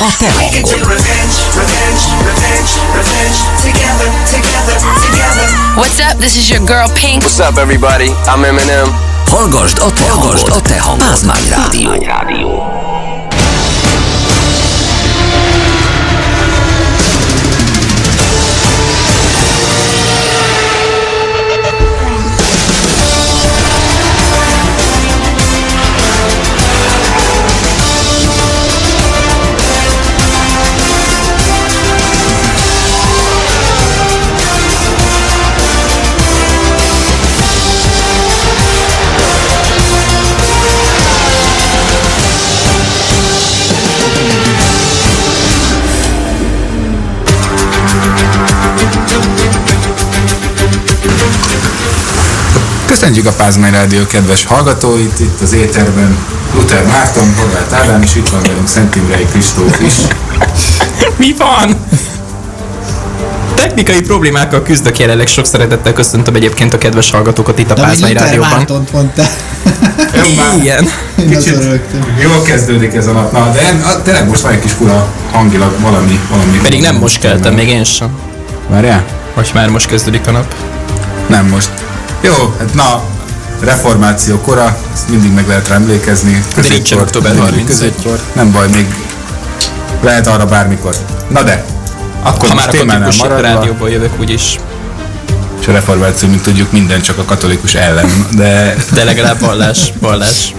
a te hangod. What's up? This is your girl Pink. What's up, everybody? I'm Eminem. Hallgasd a te hangod, a te hangod. Pázmány Rádió. Köszönjük a Pázmány Rádió kedves hallgatóit, itt az éterben Luther Márton, Horváth Ádám, és itt van velünk Szent Imrei Kristóf is. Mi van? Technikai problémákkal küzdök jelenleg, sok szeretettel köszöntöm egyébként a kedves hallgatókat itt a De Pázmány Rádióban. Mártont mondta. Jó, már Igen. Kicsit jól kezdődik ez a nap, na, de tényleg most van egy kis fura hangilag valami, valami. Pedig nem most keltem, még én sem. Várjál? Vagy már most kezdődik a nap. Nem most. Jó, hát na, reformáció kora, ezt mindig meg lehet rá emlékezni. Nincsen október mindig 31. középkor. Nem baj, még lehet arra bármikor. Na de, akkor Ha már a katolikus maradva, rádióból jövök úgyis, és a reformáció, mint tudjuk, minden csak a katolikus ellen, de de legalább vallás, vallás.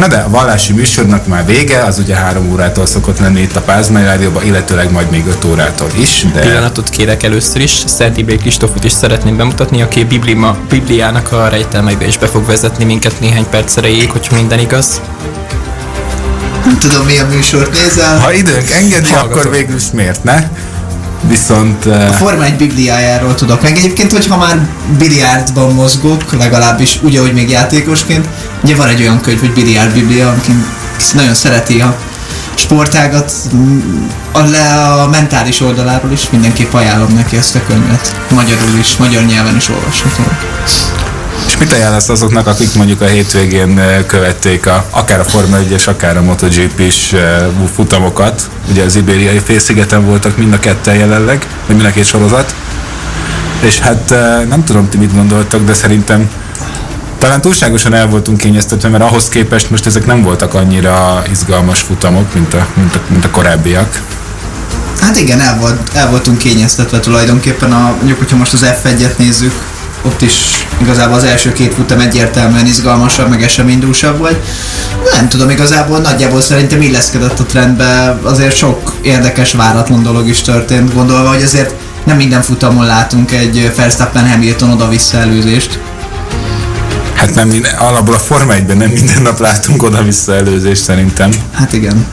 Na de a vallási műsornak már vége, az ugye három órától szokott lenni itt a Pázmány Rádióban, illetőleg majd még öt órától is, de Pillanatot kérek először is. Szent Ibré Kristófot is szeretném bemutatni, aki Biblima, Bibliának a rejtelmeibe is be fog vezetni minket néhány perc erejéig, hogyha minden igaz. Nem tudom milyen műsort nézel. ha időnk engedi, Hallgatom. akkor végül is miért ne? Viszont A uh, Forma 1 bibliájáról tudok meg. Egyébként, hogyha már biliárdban mozgok, legalábbis úgy, ahogy még játékosként, ugye van egy olyan könyv, hogy biliárd biblia, aki nagyon szereti a sportágat, a, le, a mentális oldaláról is mindenképp ajánlom neki ezt a könyvet. Magyarul is, magyar nyelven is olvasható. És mit ajánlasz azoknak, akik mondjuk a hétvégén követték a, akár a Forma 1-es, akár a MotoGP-s futamokat, ugye az ibériai félszigeten voltak mind a ketten jelenleg, vagy mind a két sorozat, és hát nem tudom ti mit gondoltak, de szerintem talán túlságosan el voltunk kényeztetve, mert ahhoz képest most ezek nem voltak annyira izgalmas futamok, mint a, mint a, mint a korábbiak. Hát igen, el, volt, el voltunk kényeztetve tulajdonképpen, a, mondjuk, hogyha most az F1-et nézzük, ott is igazából az első két futam egyértelműen izgalmasabb, meg eseménydúsabb volt. Nem tudom, igazából nagyjából szerintem illeszkedett a trendbe, azért sok érdekes, váratlan dolog is történt, gondolva, hogy azért nem minden futamon látunk egy Verstappen Hamilton oda-vissza előzést. Hát nem minden, alapból a Forma 1-ben nem minden nap látunk oda-vissza előzést szerintem. Hát igen.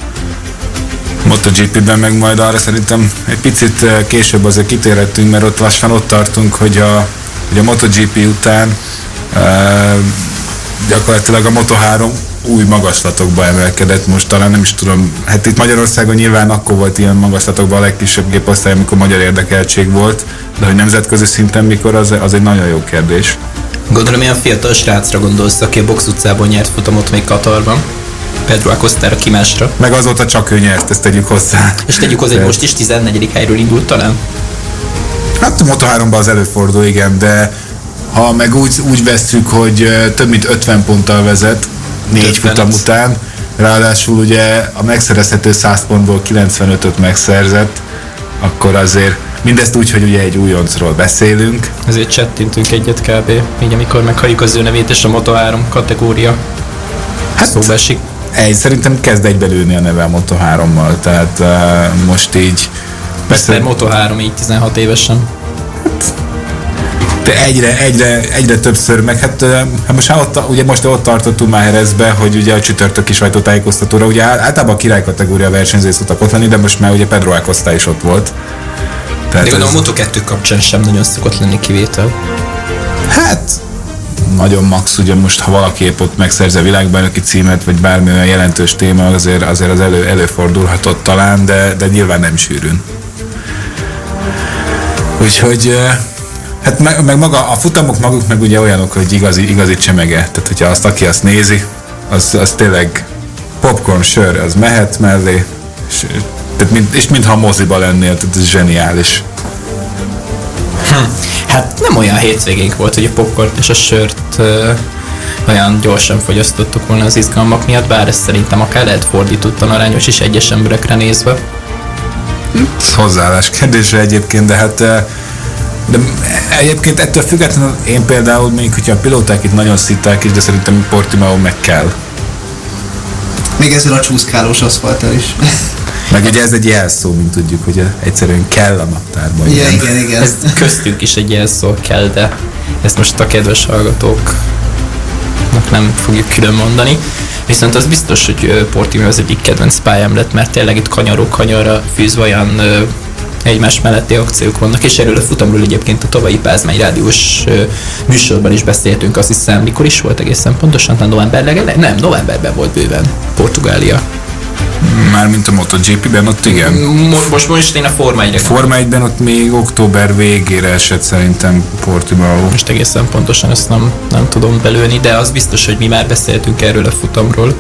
MotoGP-ben meg majd arra szerintem egy picit eh, később azért kitérhetünk, mert ott lassan ott tartunk, hogy a, hogy a MotoGP után gyakorlatilag a Moto3 új magaslatokba emelkedett most, talán nem is tudom, hát itt Magyarországon nyilván akkor volt ilyen magaslatokban a legkisebb géposztály, amikor magyar érdekeltség volt, de hogy nemzetközi szinten mikor, az, az egy nagyon jó kérdés. Gondolom, ilyen fiatal srácra gondolsz, aki a box utcában nyert futamot még Katarban. Pedro Acostára, ki másra. Meg azóta csak ő nyert, ezt tegyük hozzá. És tegyük hozzá, hogy most is 14. helyről indult talán. Hát a Moto3-ban az előfordul, igen, de ha meg úgy, úgy vesszük, hogy több mint 50 ponttal vezet, négy 50. futam után, ráadásul ugye a megszerezhető 100 pontból 95-öt megszerzett, akkor azért mindezt úgy, hogy ugye egy újoncról beszélünk. Ezért csettintünk egyet kb. Így amikor meghalljuk az ő nevét és a Moto3 kategória Hát szóba esik. egy, szerintem kezd egybelülni a neve a Moto3-mal, tehát uh, most így Per Moto3 így 16 évesen. De egyre, egyre, egyre többször, meg hát, hát most már ott, ugye most ott tartottunk már Herezbe, hogy ugye a csütörtöki sajtótájékoztatóra, ugye általában a király kategória versenyzői szoktak ott lenni, de most már ugye Pedro Acosta is ott volt. Tehát De gondolom a ez- Moto2 kapcsán sem nagyon szokott lenni kivétel. Hát nagyon max, ugye most ha valaki épp ott megszerzi a világbajnoki címet, vagy bármilyen jelentős téma, azért, azért az elő, előfordulhatott talán, de, de nyilván nem sűrűn. Úgyhogy hát meg, meg, maga, a futamok maguk meg ugye olyanok, hogy igazi, igazi csemege. Tehát hogyha azt, aki azt nézi, az, az tényleg popcorn sör, az mehet mellé, és Tehát, mint, és mintha moziba lennél, tehát ez zseniális. Hát nem olyan hétvégénk volt, hogy a popcornt és a sört ö, olyan gyorsan fogyasztottuk volna az izgalmak miatt, bár ez szerintem akár lehet fordítottan arányos is egyes emberekre nézve. Ez hozzáállás kérdése egyébként, de hát eh, de egyébként ettől függetlenül én például, még hogyha a pilóták itt nagyon szitták is, de szerintem Portimao meg kell. Még ezzel a csúszkálós aszfalttal is. Meg ugye ez egy jelszó, mint tudjuk, hogy egyszerűen kell a naptárban. igen, igen, igen. Ez köztünk is egy ilyen szó kell, de ezt most a kedves hallgatóknak nem fogjuk külön mondani. Viszont az biztos, hogy ö, Portimao az egyik kedvenc pályám lett, mert tényleg itt kanyarok kanyarra fűzve olyan egymás melletti akciók vannak, és erről a futamról egyébként a tavalyi Pázmány rádiós műsorban is beszéltünk, azt hiszem, mikor is volt egészen pontosan, talán november legelején? Nem, novemberben volt bőven Portugália. Mármint a MotoGP-ben ott igen. Most, most, most én a Forma 1 Forma 1-ben ott még október végére esett szerintem Portimao. most egészen pontosan ezt nem, nem tudom belőni, de az biztos, hogy mi már beszéltünk erről a futamról.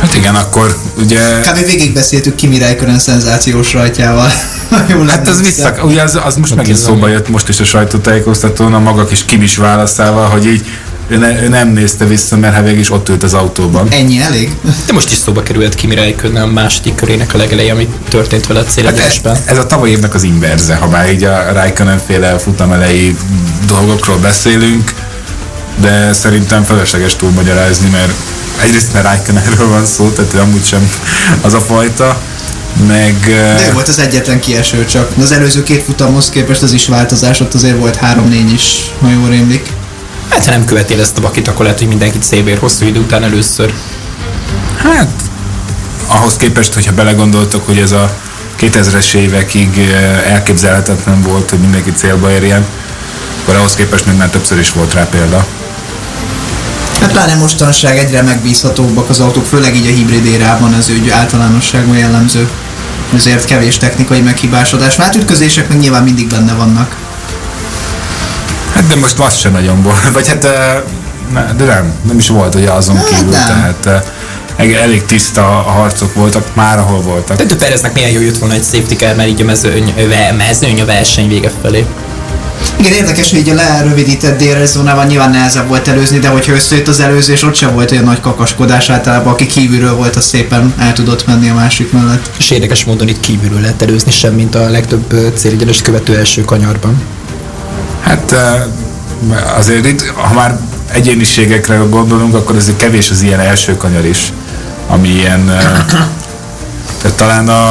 Hát igen, akkor ugye... Kb. végigbeszéltük Kimi Räikkönen szenzációs rajtjával. Hát az vissza. ugye az, az most megint szóba jött most is a sajtótájékoztatón, a maga kis kimis válaszával, hogy így ő, ne, ő nem nézte vissza, mert hát végig is ott ült az autóban. Ennyi elég? De most is szóba került Kimi Räikkönen a második körének a legelején, ami történt vele a Hát ez, célegyenesben. ez a tavaly évnek az inverze, ha már így a Raikkonen féle futamelei dolgokról beszélünk, de szerintem felesleges túlmagyarázni, mert egyrészt mert Raikkonenről van szó, tehát ő amúgy sem az a fajta, meg... De ő volt az egyetlen kieső csak. Az előző két futamhoz képest az is változás, ott azért volt 3-4 is, ha jól rémlik. Hát ha nem követél ezt a bakit, akkor lehet, hogy mindenkit szévér hosszú idő után először. Hát, ahhoz képest, hogyha belegondoltok, hogy ez a 2000-es évekig eh, elképzelhetetlen volt, hogy mindenki célba érjen, akkor ahhoz képest még már többször is volt rá példa. Hát pláne mostanság egyre megbízhatóbbak az autók, főleg így a hibrid érában ez úgy általánosságban jellemző. Ezért kevés technikai meghibásodás. Hát ütközések meg nyilván mindig benne vannak. Hát de most az sem nagyon volt, vagy hát ne, de nem, nem is volt ugye azon Hát kívül, nem. tehát eh, elég tiszta a harcok voltak, már ahol voltak. De Pereznek milyen jó jött volna egy safety car, mert így a mezőny, mezőny a verseny vége felé. Igen, érdekes, hogy így a lerövidített zónában nyilván nehezebb volt előzni, de hogyha összejött az előzés, ott sem volt olyan nagy kakaskodás általában, aki kívülről volt, az szépen el tudott menni a másik mellett. És érdekes módon itt kívülről lehet előzni sem, mint a legtöbb ö, célegyenes követő első kanyarban. Hát eh, azért itt, ha már egyéniségekre gondolunk, akkor azért kevés az ilyen első kanyar is, ami ilyen, eh, tehát talán a,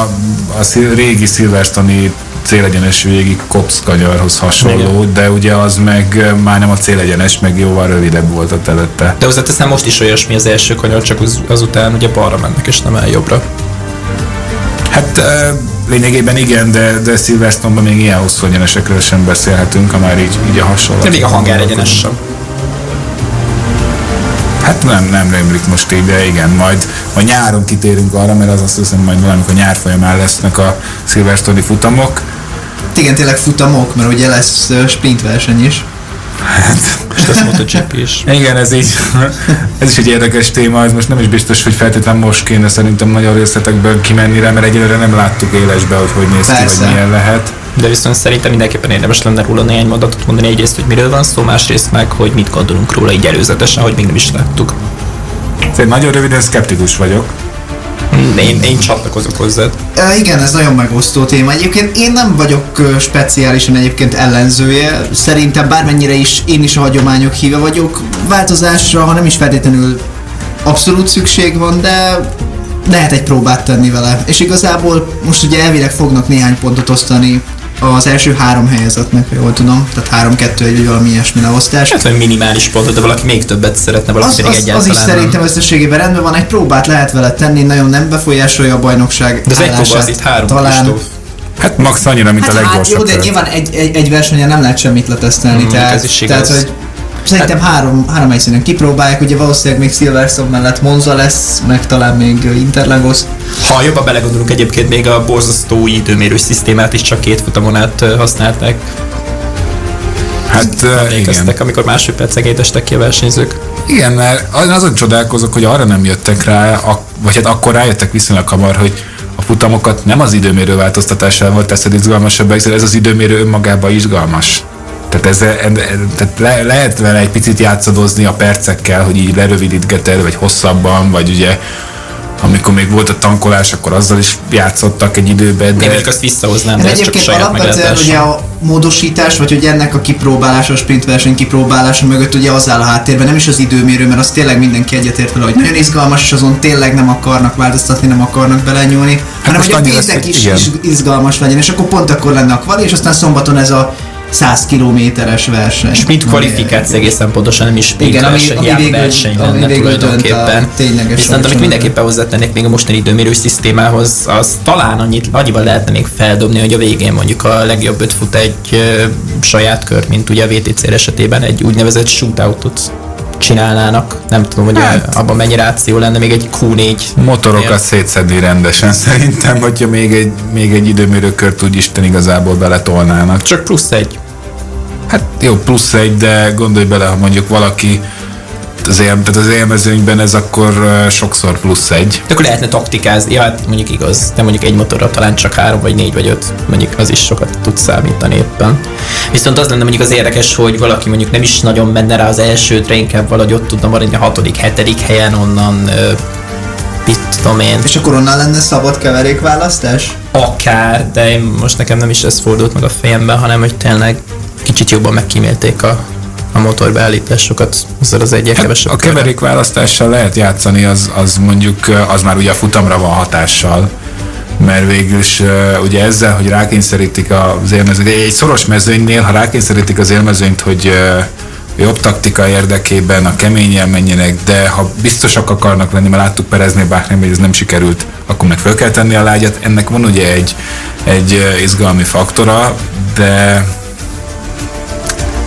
a régi Silverstone célegyenes végi Cops kanyarhoz hasonló, de ugye az meg eh, már nem a célegyenes, meg jóval rövidebb volt ott előtte. De hozzáteszem most is olyasmi az első kanyar, csak az, azután ugye balra mennek és nem el jobbra. Hát lényegében igen, de, de Silverstone-ban még ilyen hosszú egyenesekről sem beszélhetünk, ha már így, így a hasonlat. De még a hangár egyenes sem. Hát nem, nem rémlik most így, de igen, majd, majd nyáron kitérünk arra, mert az azt hiszem majd valamikor nyár folyamán lesznek a Silverstone futamok. Igen, tényleg futamok, mert ugye lesz sprint verseny is. És lesz MotoGP is. Igen, ez így, ez is egy érdekes téma, ez most nem is biztos, hogy feltétlenül most kéne szerintem nagyon részletekből kimenni rá, mert egyelőre nem láttuk élesbe, hogy hogy néz ki, vagy milyen lehet. De viszont szerintem mindenképpen érdemes lenne róla néhány mondatot mondani egyrészt, hogy miről van szó, másrészt meg, hogy mit gondolunk róla így előzetesen, hogy még nem is láttuk. Szóval nagyon röviden szkeptikus vagyok. Én, én csatlakozok hozzád. E, igen, ez nagyon megosztó téma. Egyébként én nem vagyok speciálisan egyébként ellenzője. Szerintem bármennyire is én is a hagyományok híve vagyok. Változásra, ha nem is feltétlenül abszolút szükség van, de lehet egy próbát tenni vele. És igazából most ugye elvileg fognak néhány pontot osztani az első három helyezetnek, ha jól tudom. Tehát 3-2-1 vagy valami ilyesmi leosztás. Hát, hogy minimális pontot, de valaki még többet szeretne, valaki Az, pedig az, az egyáltalán is nem. szerintem összességében rendben van, egy próbát lehet vele tenni, nagyon nem befolyásolja a bajnokság De az egy próba az itt három Talán, Kristóf. Hát max annyira, mint Hát, a hát jó, leggyorsabb de nyilván egy, egy, egy versenyen nem lehet semmit letesztelni, Mm, tehát, ez is tehát igaz. hogy szerintem három, három helyszínen kipróbálják, ugye valószínűleg még Silverstone mellett Monza lesz, meg talán még Interlagos. Ha jobban belegondolunk, egyébként még a borzasztó időmérős szisztémát is csak két futamon át használták. Hát uh, igen. Emlékeztek, amikor másodpercenként estek ki a versenyzők. Igen, mert az- azon csodálkozok, hogy arra nem jöttek rá, vagy hát akkor rájöttek viszonylag hamar, hogy a futamokat nem az időmérő változtatásával teszed izgalmasabbá, hiszen ez az időmérő önmagában izgalmas. Tehát, ez, tehát le, lehet vele egy picit játszadozni a percekkel, hogy így lerövidítgeted, vagy hosszabban, vagy ugye amikor még volt a tankolás, akkor azzal is játszottak egy időben. De... Én azt visszahoznám, de ez csak saját alapvetően ugye a módosítás, vagy hogy ennek a kipróbálása, a sprint verseny kipróbálása mögött ugye az áll a háttérben, nem is az időmérő, mert az tényleg mindenki egyetért vele, hogy nagyon izgalmas, és azon tényleg nem akarnak változtatni, nem akarnak belenyúlni, hát hanem hogy a péntek is, is izgalmas legyen, és akkor pont akkor lenne a kvali, és aztán szombaton ez a 100 kilométeres verseny. Sprint kvalifikáció egészen pontosan nem is sprint Igen, verseny, ami, ami végül, verseny ami lenne tulajdonképpen. Viszont amit mindenképpen hozzátennék még a mostani időmérő szisztémához, az talán annyit, annyival lehetne még feldobni, hogy a végén mondjuk a legjobb öt fut egy ö, saját kör, mint ugye a VTC esetében egy úgynevezett shootoutot csinálnának. Nem tudom, hogy hát, abban mennyi ráció lenne, még egy Q4. Motorokat szétszedni rendesen szerintem, hogyha még egy, még egy időmérőkört úgy Isten igazából beletolnának. Csak plusz egy. Hát jó, plusz egy, de gondolj bele, ha mondjuk valaki az, él, tehát az élmezőnyben ez akkor sokszor plusz egy. De akkor lehetne taktikázni, ja, hát mondjuk igaz, de mondjuk egy motorra talán csak három, vagy négy, vagy öt, mondjuk az is sokat tud számítani éppen. Viszont az lenne mondjuk az érdekes, hogy valaki mondjuk nem is nagyon menne rá az elsőtre, inkább valahogy ott tudna maradni a hatodik, hetedik helyen, onnan mit tudom én. És akkor onnan lenne szabad keverékválasztás? Akár, de én most nekem nem is ez fordult meg a fejemben, hanem hogy tényleg kicsit jobban megkímélték a a motorbeállításokat, azzal az egyek hát kevesebb. A keverék választással lehet játszani, az, az mondjuk, az már ugye a futamra van hatással, mert végül is ugye ezzel, hogy rákényszerítik az élmezőnyt, egy szoros mezőnynél, ha rákényszerítik az élmezőnyt, hogy jobb taktika érdekében a keményen menjenek, de ha biztosak akarnak lenni, mert láttuk Pereznél Báknél, hogy ez nem sikerült, akkor meg fel kell tenni a lágyat. Ennek van ugye egy, egy izgalmi faktora, de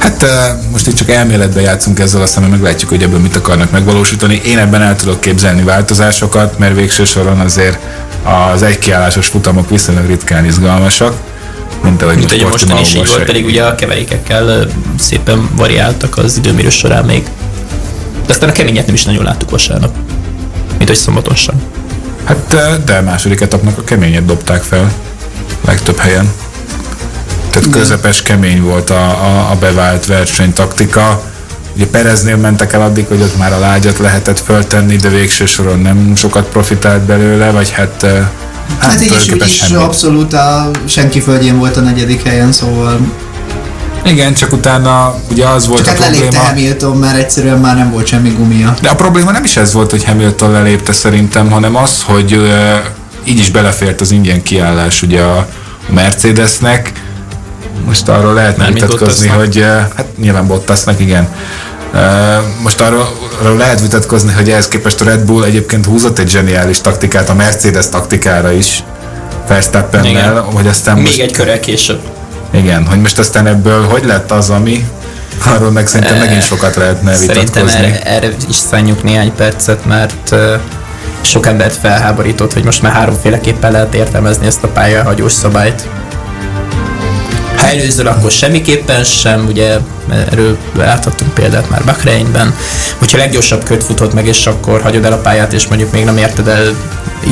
Hát most itt csak elméletben játszunk ezzel, aztán meglátjuk, hogy ebből mit akarnak megvalósítani. Én ebben el tudok képzelni változásokat, mert végső soron azért az egykiállásos futamok viszonylag ritkán izgalmasak. Mint ahogy mint most mostan is így volt, pedig ugye a keverékekkel szépen variáltak az időmérő során még. De aztán a keményet nem is nagyon láttuk vasárnap. Mint hogy szombaton sem. Hát de második etapnak a keményet dobták fel. Legtöbb helyen. Tehát Igen. közepes kemény volt a, a, a bevált versenytaktika. Ugye Pereznél mentek el addig, hogy ott már a lágyat lehetett föltenni, de végső soron nem sokat profitált belőle, vagy hát Hát, hát így is, is abszolút a senki földjén volt a negyedik helyen, szóval igen, csak utána ugye az volt csak a hát probléma. Hamilton, mert egyszerűen már nem volt semmi gumia. De a probléma nem is ez volt, hogy Hamilton lelépte szerintem, hanem az, hogy uh, így is belefért az ingyen kiállás ugye a Mercedesnek, most arról lehet vitatkozni, hogy eh, hát nyilván Bottasnak, igen. Eh, most arról, arról lehet vitatkozni, hogy ehhez képest a Red Bull egyébként húzott egy zseniális taktikát, a Mercedes taktikára is, Verstappennel, hogy aztán Még most... egy körrel később. Igen, hogy most aztán ebből hogy lett az, ami arról meg szerintem megint sokat lehetne vitatkozni. Szerintem erre, erre is szálljuk néhány percet, mert sok embert felháborított, hogy most már háromféleképpen lehet értelmezni ezt a pályahagyós szabályt. Ha előzöl, akkor semmiképpen sem, ugye erről láthattunk példát már Bakreinben. Hogyha leggyorsabb kört futod meg, és akkor hagyod el a pályát, és mondjuk még nem érted el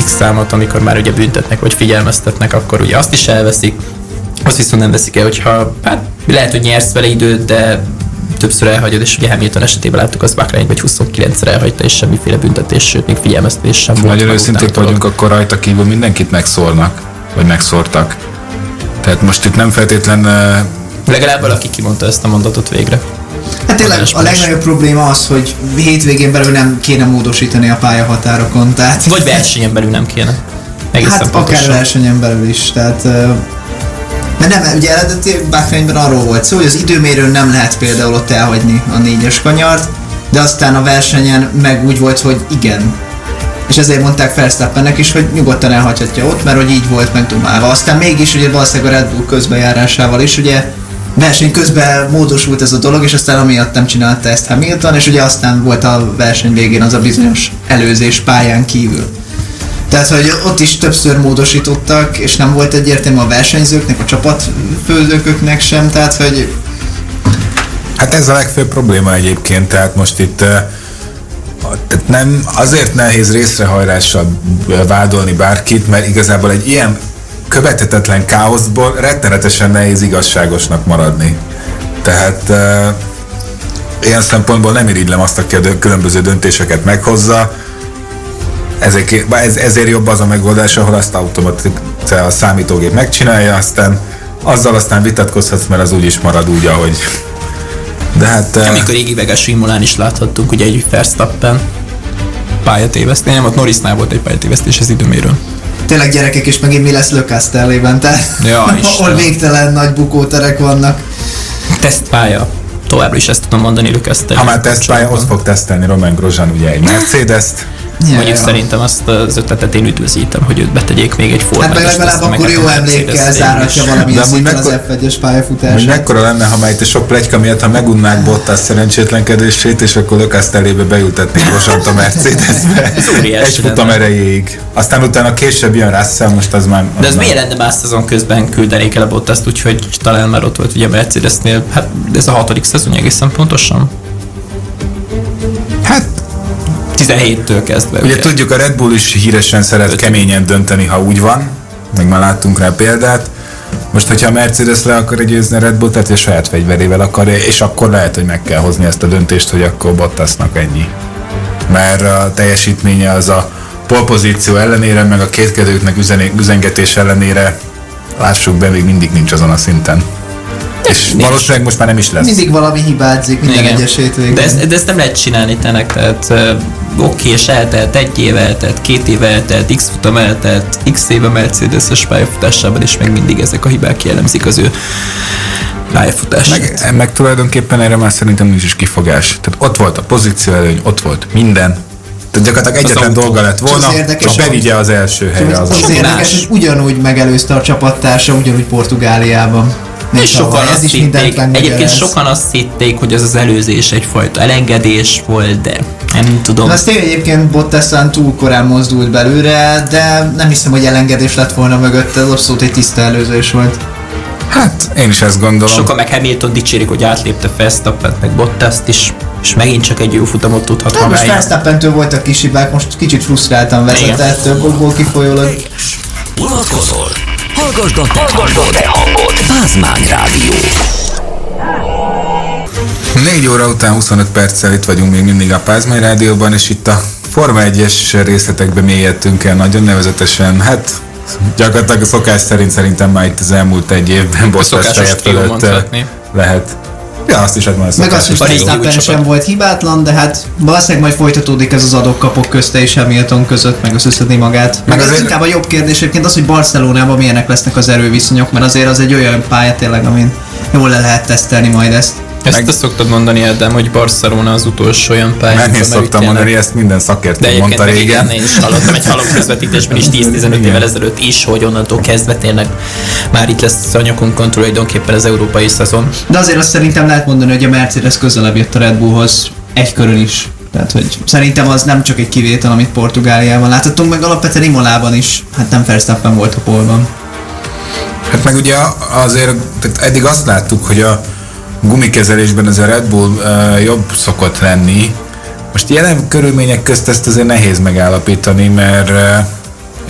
X számot, amikor már ugye büntetnek, vagy figyelmeztetnek, akkor ugye azt is elveszik. Azt viszont nem veszik el, hogyha hát lehet, hogy nyersz vele időt, de többször elhagyod, és ugye Hamilton esetében láttuk azt Bahrein, hogy 29-szer elhagyta, és semmiféle büntetés, sőt, még figyelmeztetés sem volt. Nagyon őszinték vagyunk, akkor rajta kívül mindenkit megszórnak, vagy megszórtak. Tehát most itt nem feltétlen... Legalább valaki kimondta ezt a mondatot végre. Hát tényleg a legnagyobb probléma az, hogy hétvégén belül nem kéne módosítani a pályahatárokon, tehát... Vagy versenyen belül nem kéne. Egészen hát pontosan. akár versenyen belül is, tehát... Mert nem, ugye eredeti Bakreinben arról volt szó, hogy az időmérőn nem lehet például ott elhagyni a négyes kanyart, de aztán a versenyen meg úgy volt, hogy igen, és ezért mondták Verstappennek is, hogy nyugodtan elhagyhatja ott, mert hogy így volt megdumálva. Aztán mégis ugye valószínűleg a Red Bull közbejárásával is ugye verseny közben módosult ez a dolog, és aztán amiatt nem csinálta ezt Hamilton, és ugye aztán volt a verseny végén az a bizonyos előzés pályán kívül. Tehát, hogy ott is többször módosítottak, és nem volt egyértelmű a versenyzőknek, a csapatfőzőköknek sem, tehát, hogy... Hát ez a legfőbb probléma egyébként, tehát most itt tehát nem, azért nehéz részrehajlással vádolni bárkit, mert igazából egy ilyen követhetetlen káoszból rettenetesen nehéz igazságosnak maradni. Tehát uh, ilyen szempontból nem irigylem azt, aki a különböző döntéseket meghozza. Ezek, ez, ezért jobb az a megoldás, ahol azt automatik a számítógép megcsinálja, aztán azzal aztán vitatkozhatsz, mert az úgy is marad úgy, ahogy. De hát... uh, Amikor régi veges Imolán is láthattunk, ugye egy Verstappen pályatévesztés, nem, ott Norrisnál volt egy pályatévesztés az időméről. Tényleg gyerekek, és megint mi lesz Le Castellében, tehát Ja, ahol végtelen nagy bukóterek vannak. Tesztpálya. Továbbra is ezt tudom mondani Lükesztel. ha már tesztpálya, ott fog tesztelni Roman Grosjean ugye egy Mercedes-t. Ja, Mondjuk ja. szerintem azt az ötletet én üdvözítem, hogy őt betegyék még egy Hát formát. meg legalább akkor jó emlékkel zárhatja valamilyen szinten az mekkora- F1-es Hogy pályafutását. mekkora lenne, ha már itt a sok pletyka miatt, ha megunnák Bottas szerencsétlenkedését, és akkor Lökasztelébe beültetnék Rosant a Mercedesbe. Ez óriási Egy futam erejéig. Aztán utána később jön Russell, most az már... De az ez miért lenne más szezon közben küldenék el a Bottaszt, úgyhogy talán már ott volt ugye a Mercedesnél, hát ez a hatodik szezon egészen pontosan. Hát 17-től kezdve. Ugye tudjuk, a Red Bull is híresen szeret keményen dönteni, ha úgy van, meg már láttunk rá példát. Most, hogyha a Mercedes le akarja győzni a Red Bull, tehát a saját fegyverével akarja, és akkor lehet, hogy meg kell hozni ezt a döntést, hogy akkor Bottasnak ennyi. Mert a teljesítménye az a polpozíció ellenére, meg a kétkedőknek üzené- üzengetés ellenére, lássuk be, még mindig nincs azon a szinten. És valószínűleg most már nem is lesz. Mindig valami hibázik minden Igen. egyes hétvégén. De ezt, de ezt nem lehet csinálni tenek, tehát uh, oké, és eltelt egy év eltelt, két év eltelt, x futam eltelt, x éve Mercedes-es pályafutásában, és még mindig ezek a hibák jellemzik az ő pályafutását. Meg, meg tulajdonképpen erre már szerintem nincs is kifogás. Tehát ott volt a pozíció előny, ott volt minden. Tehát gyakorlatilag egyetlen dolga lett volna, az érdekes, bevigye az első helyre az az, érdekes, hogy ugyanúgy megelőzte a csapattársa, ugyanúgy Portugáliában. Mint És sokan azt is mindent hitték, egyébként sokan azt hitték, hogy ez az előzés egyfajta elengedés volt, de nem tudom. Na, az tényleg egyébként Bottasán túl korán mozdult belőle, de nem hiszem, hogy elengedés lett volna mögött, ez abszolút egy tiszta előzés volt. Hát, én is ezt gondolom. Sokan meg Hamilton dicsérik, hogy átlépte Verstappen meg Bottaszt is, és megint csak egy jó futamot tudhat Hát most. Verstappentől voltak kis hibák, most kicsit frusztráltan vezetett, több kifolyólag. Unatkozol? Hallgasd a te hangod. Pázmány Rádió. 4 óra után 25 perccel itt vagyunk még mindig a Pázmány Rádióban, és itt a Forma 1-es részletekbe mélyedtünk el nagyon nevezetesen, hát gyakorlatilag a szokás szerint szerintem már itt az elmúlt egy évben Bottas szokásos feje trió fölött eh, lehet. Ja, azt is adom a Meg az, hogy Verstappen sem volt hibátlan, de hát valószínűleg majd folytatódik ez az adok-kapok közte és Hamilton között, meg összeszedni magát. Meg, Meg az azért- inkább a jobb kérdés egyébként az, hogy Barcelonában milyenek lesznek az erőviszonyok, mert azért az egy olyan pálya tényleg, amin jól le lehet tesztelni majd ezt. Ezt Meg- te szoktad mondani, Ádám, hogy Barcelona az utolsó olyan pálya. Nem én szoktam mondani, ezt minden De szakértő mondta régen. igen, én is hallottam egy halom közvetítésben is 10-15 évvel ezelőtt is, hogy onnantól kezdve tényleg már itt lesz a nyakunkon tulajdonképpen az európai szezon. De azért azt szerintem lehet mondani, hogy a Mercedes közelebb jött a Red Bullhoz egy körön is. Tehát, hogy szerintem az nem csak egy kivétel, amit Portugáliában láthatunk, meg alapvetően Imolában is. Hát nem Verstappen volt a polban. Hát meg ugye azért tehát eddig azt láttuk, hogy a gumikezelésben ez a Red Bull uh, jobb szokott lenni. Most jelen körülmények közt ezt azért nehéz megállapítani, mert uh,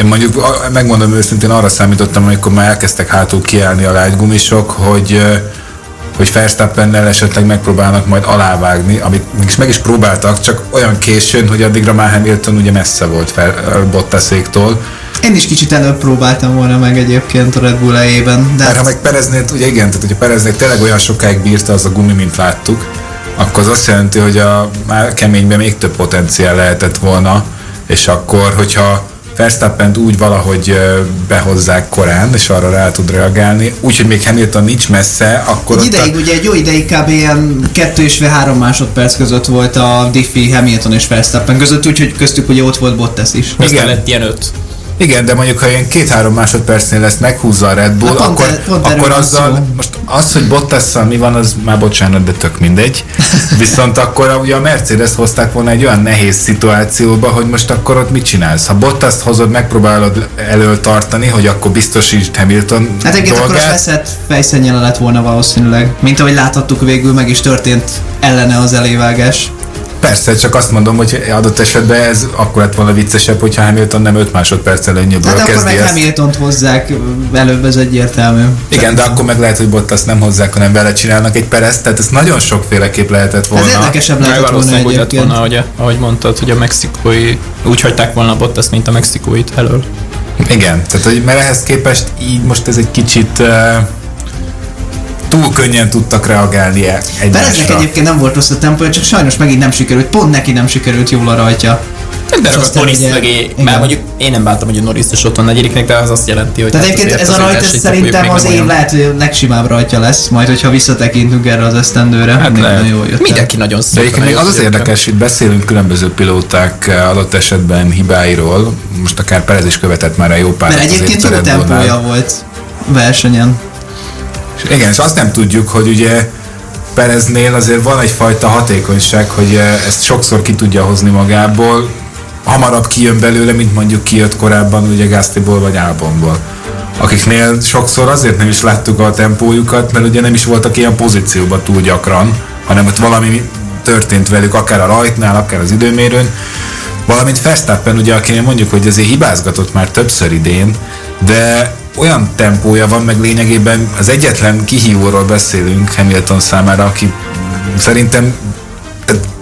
én mondjuk megmondom őszintén arra számítottam, amikor már elkezdtek hátul kiállni a lágygumisok, hogy uh, hogy Verstappennel esetleg megpróbálnak majd alávágni, amit mégis meg is próbáltak, csak olyan későn, hogy addigra már Hamilton ugye messze volt fel, Bottaséktól. Én is kicsit előbb próbáltam volna meg egyébként a Red Bull elejében, de Mert ha meg Pereznél, ugye igen, tehát hogyha Pereznél tényleg olyan sokáig bírta az a gumi, mint láttuk, akkor az azt jelenti, hogy a már keményben még több potenciál lehetett volna, és akkor, hogyha Verstappent úgy valahogy behozzák korán, és arra rá tud reagálni, úgyhogy még Hamilton nincs messze, akkor egy ideig, a, ugye egy jó ideig kb. ilyen kettő és fél három másodperc között volt a Diffie Hamilton és Verstappen között, úgyhogy köztük ugye ott volt Bottas is. Aztán Igen. lett ilyen öt. Igen, de mondjuk, ha ilyen két-három másodpercnél lesz meghúzza a Red Bull, pont akkor, e- erről akkor azzal, szó. most az, hogy Bottasszal mi van, az már bocsánat, de tök mindegy. Viszont akkor ugye a Mercedes hozták volna egy olyan nehéz szituációba, hogy most akkor ott mit csinálsz? Ha Bottaszt hozod, megpróbálod elől tartani, hogy akkor biztosítsd Hamilton Hát egyébként akkor az dolgát. veszett fejszennyele lett volna valószínűleg. Mint ahogy láthattuk végül meg is történt ellene az elévágás. Persze, csak azt mondom, hogy adott esetben ez akkor lett volna viccesebb, hogyha Hamilton nem 5 másodperc előnyöből Hát akkor kezdi meg ezt. Hamiltont hozzák előbb, ez egyértelmű. Igen, de akkor meg lehet, hogy Bottas nem hozzák, hanem vele csinálnak egy pereszt, tehát ez nagyon sokféleképp lehetett volna. Ez érdekesebb Meg lehetett volna valószínűleg úgy lett egyébként. volna, hogy, ahogy mondtad, hogy a mexikói úgy hagyták volna a Bottas, mint a mexikóit elől. Igen, tehát hogy, mert ehhez képest így most ez egy kicsit uh, túl könnyen tudtak reagálni e- Pereznek egymásra. egyébként nem volt rossz a tempója, csak sajnos megint nem sikerült, pont neki nem sikerült jól a rajtja. De ragadt aztán Norris mögé, már mondjuk én nem bántam, hogy a Norris is ott van negyediknek, de az azt jelenti, hogy Tehát hát egyébként ez a rajt szerintem az olyan. lehet, hogy a legsimább rajtja lesz, majd hogyha visszatekintünk erre az esztendőre. Hát még nagyon jól jött. Mindenki nagyon De szép. egyébként még az az érdekes, hogy beszélünk különböző pilóták eh, adott esetben hibáiról, most akár Perez is követett már a jó pár Mert egyébként jó tempója volt versenyen. És igen, és azt nem tudjuk, hogy ugye Pereznél azért van egyfajta hatékonyság, hogy eh, ezt sokszor ki tudja hozni magából, hamarabb kijön belőle, mint mondjuk kijött korábban ugye Gastiból vagy Albonból akiknél sokszor azért nem is láttuk a tempójukat, mert ugye nem is voltak ilyen pozícióban túl gyakran, hanem ott valami történt velük, akár a rajtnál, akár az időmérőn, valamint Verstappen, ugye, akinél mondjuk, hogy azért hibázgatott már többször idén, de olyan tempója van, meg lényegében az egyetlen kihívóról beszélünk Hamilton számára, aki szerintem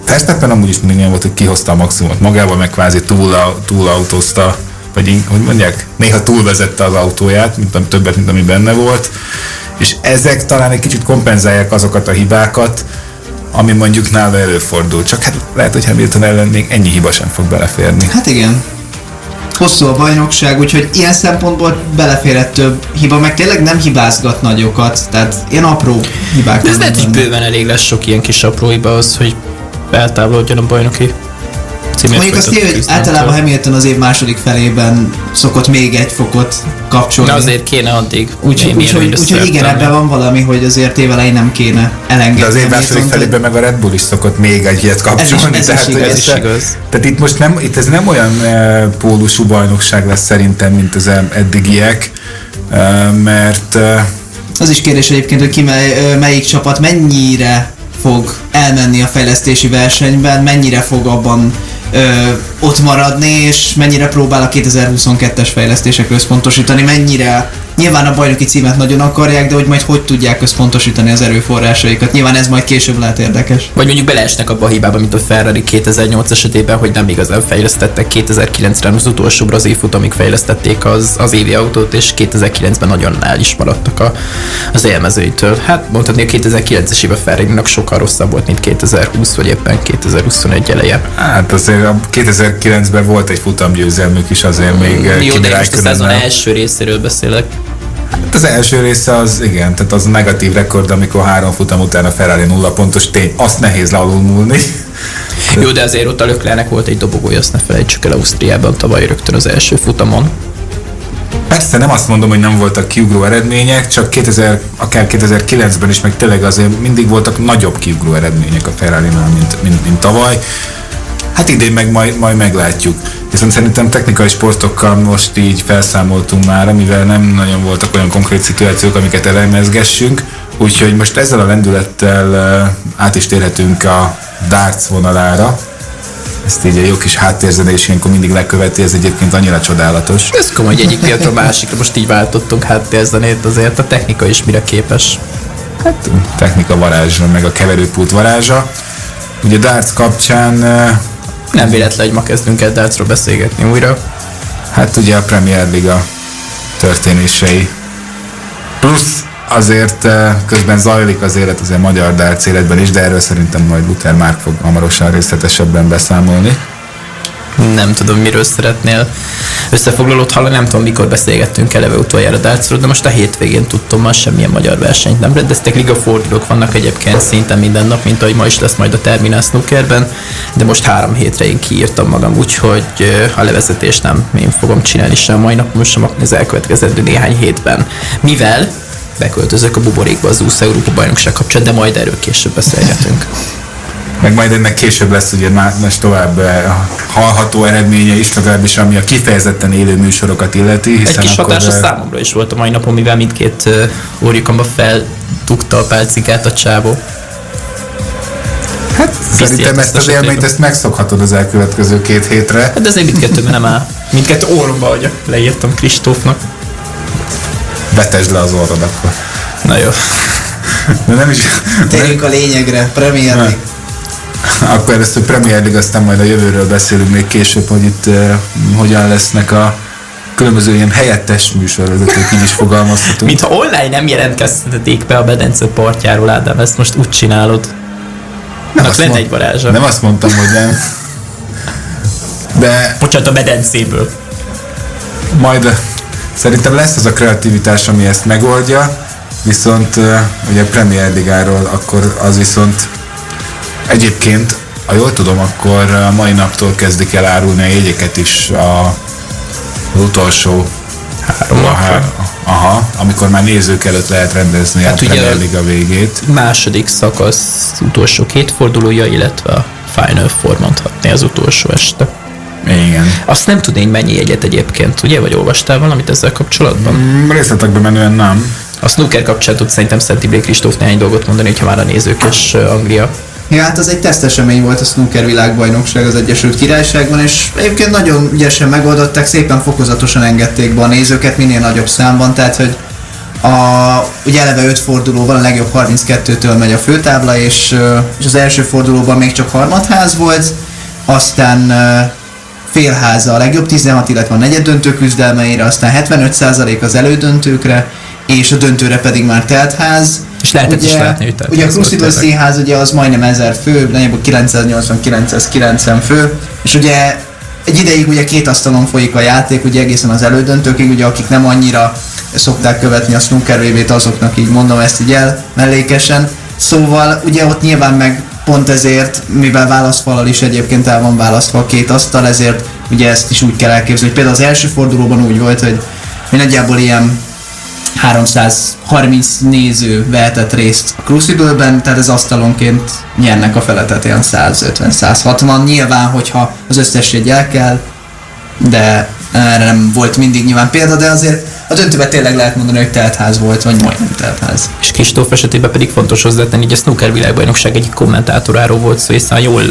Verstappen amúgy is mindig volt, hogy kihozta a maximumot magával, meg kvázi túl, túlautózta, vagy hogy mondják, néha túlvezette az autóját, mint ami többet, mint ami benne volt, és ezek talán egy kicsit kompenzálják azokat a hibákat, ami mondjuk nála előfordul. Csak hát lehet, hogy Hamilton ellen még ennyi hiba sem fog beleférni. Hát igen. Hosszú a bajnokság, úgyhogy ilyen szempontból beleférett több hiba, meg tényleg nem hibázgat nagyokat, tehát ilyen apró hibák. De ez lehet, hogy bőven elég lesz sok ilyen kis apró hiba az, hogy eltávolodjon a bajnoki címért Mondjuk azt küzdelemtől. általában Hamilton az év második felében szokott még egy fokot kapcsolni. De azért kéne addig. Úgyhogy úgy, úgy, igen, ebben van valami, hogy azért évelején nem kéne elengedni. De az év második felében meg a Red Bull is szokott még egy ilyet kapcsolni. ez is tehát, igaz, hogy ez is igaz. Tehát itt most nem, itt ez nem olyan e, pólusú bajnokság lesz szerintem, mint az eddigiek, e, mert e, Az is kérdés egyébként, hogy ki mely, melyik csapat mennyire fog elmenni a fejlesztési versenyben, mennyire fog abban ö, ott maradni, és mennyire próbál a 2022-es fejlesztésekre összpontosítani, mennyire Nyilván a bajnoki címet nagyon akarják, de hogy majd hogy tudják összpontosítani az erőforrásaikat. Nyilván ez majd később lehet érdekes. Vagy mondjuk beleesnek abba a hibába, mint a Ferrari 2008 esetében, hogy nem igazán fejlesztettek 2009-re az utolsó brazil futamig fejlesztették az, az évi autót, és 2009-ben nagyon el is maradtak a, az élmezőitől. Hát mondhatni, a 2009-es év a ferrari sokkal rosszabb volt, mint 2020 vagy éppen 2021 eleje. hát azért a 2009-ben volt egy futamgyőzelmük is azért még Jó, Kimi de most a szezon első részéről beszélek. Hát Az első része az, igen, tehát az negatív rekord, amikor három futam után a Ferrari nulla pontos tény, azt nehéz lealulmúlni. Jó, de azért ott a Löklernek volt egy dobogója, azt ne felejtsük el Ausztriában tavaly rögtön az első futamon. Persze nem azt mondom, hogy nem voltak kiugró eredmények, csak 2000, akár 2009-ben is, meg tényleg azért mindig voltak nagyobb kiugró eredmények a Ferrari-nál, mint, mint, mint tavaly. Hát idén meg majd, majd meglátjuk. Viszont szerintem technikai sportokkal most így felszámoltunk már, mivel nem nagyon voltak olyan konkrét szituációk, amiket elemezgessünk. Úgyhogy most ezzel a lendülettel uh, át is térhetünk a darts vonalára. Ezt így egy jó kis háttérzenés ilyenkor mindig leköveti, ez egyébként annyira csodálatos. Ez komoly, hogy egyik pillanatra a másikra most így váltottunk háttérzenét, azért a technika is mire képes. Hát technika varázsa, meg a keverőpult varázsa. Ugye darts kapcsán, eh, Nem véletlen, hogy ma kezdünk el dartsról beszélgetni újra. hát ugye a Premier Liga történései. Plusz azért eh, közben zajlik az élet azért magyar darts életben is, de erről szerintem majd Luther már fog hamarosan részletesebben beszámolni. Nem tudom, miről szeretnél összefoglalót hallani, nem tudom, mikor beszélgettünk eleve utoljára dartsról, de most a hétvégén tudtam, ma semmilyen magyar versenyt nem rendeztek. Liga fordulók vannak egyébként szinte minden nap, mint ahogy ma is lesz majd a Terminal Snookerben, de most három hétre én kiírtam magam, úgyhogy a levezetést nem én fogom csinálni sem mai napon, sem az elkövetkezendő néhány hétben. Mivel beköltözök a buborékba az úsz Európa bajnokság kapcsán, de majd erről később beszélgetünk. Meg majd ennek később lesz ugye már most tovább eh, hallható eredménye is, legalábbis ami a kifejezetten élő műsorokat illeti. Egy kis akkor, hatás a eh, számomra is volt a mai napon, mivel mindkét uh, óriukamba feldugta a pálcikát a csávó. Hát szerintem ezt az élményt ezt megszokhatod az elkövetkező két hétre. Hát de azért mindkettőben nem áll. Mindkettő orromba, hogy leírtam Kristófnak. Betesd le az orrod akkor. Na jó. De nem is... Térjünk a lényegre, Premier League. Akkor először Premier League, aztán majd a jövőről beszélünk még később, hogy itt uh, hogyan lesznek a különböző ilyen helyettes műsorvezetők, így is fogalmazhatunk. Mintha online nem jelentkeztetik be a bedence partjáról, Ádám, ezt most úgy csinálod. Nem azt lenne mond- egy varázsa. Nem azt mondtam, hogy nem. De Bocsánat, a bedencéből. majd szerintem lesz az a kreativitás, ami ezt megoldja, viszont uh, ugye Premier Ligáról akkor az viszont egyébként, ha jól tudom, akkor a mai naptól kezdik el árulni a jegyeket is a, az utolsó Három a, há- aha, amikor már nézők előtt lehet rendezni Hát a ugye- Premier Liga végét. Második szakasz utolsó két fordulója, illetve a Final Four mondhatni az utolsó este. Igen. Azt nem tudnék mennyi jegyet egyébként, ugye? Vagy olvastál valamit ezzel kapcsolatban? Mm, Részletekben menően nem. A snooker kapcsán tud szerintem Szenti Blake Kristóf néhány dolgot mondani, hogyha már a nézők és Anglia. Ja, hát az egy tesztesemény volt a snooker világbajnokság az Egyesült Királyságban, és egyébként nagyon ügyesen megoldották, szépen fokozatosan engedték be a nézőket minél nagyobb számban, tehát hogy a, ugye eleve 5 forduló van, a legjobb 32-től megy a főtábla, és, és az első fordulóban még csak harmadház volt, aztán félháza a legjobb 16, illetve a negyed döntő küzdelmeire, aztán 75% az elődöntőkre, és a döntőre pedig már teltház. És lehetett is látni, hogy Ugye a tényleg. Színház ugye az majdnem 1000 fő, nagyjából 980-990 fő, és ugye egy ideig ugye két asztalon folyik a játék, ugye egészen az elődöntőkig, ugye akik nem annyira szokták követni a snooker VB-t, azoknak így mondom ezt így el mellékesen. Szóval ugye ott nyilván meg pont ezért, mivel válaszfalal is egyébként el van választva a két asztal, ezért ugye ezt is úgy kell elképzelni, hogy például az első fordulóban úgy volt, hogy hogy nagyjából ilyen 330 néző vehetett részt a Crucible-ben, tehát ez asztalonként nyernek a fele, tehát ilyen 150-160. Nyilván, hogyha az összes jegy el kell, de erre nem volt mindig nyilván példa, de azért a döntőben tényleg lehet mondani, hogy teltház volt, vagy majdnem teltház. És Kristóf esetében pedig fontos hozzátenni, hogy a snooker világbajnokság egyik kommentátoráról volt szó, hiszen jól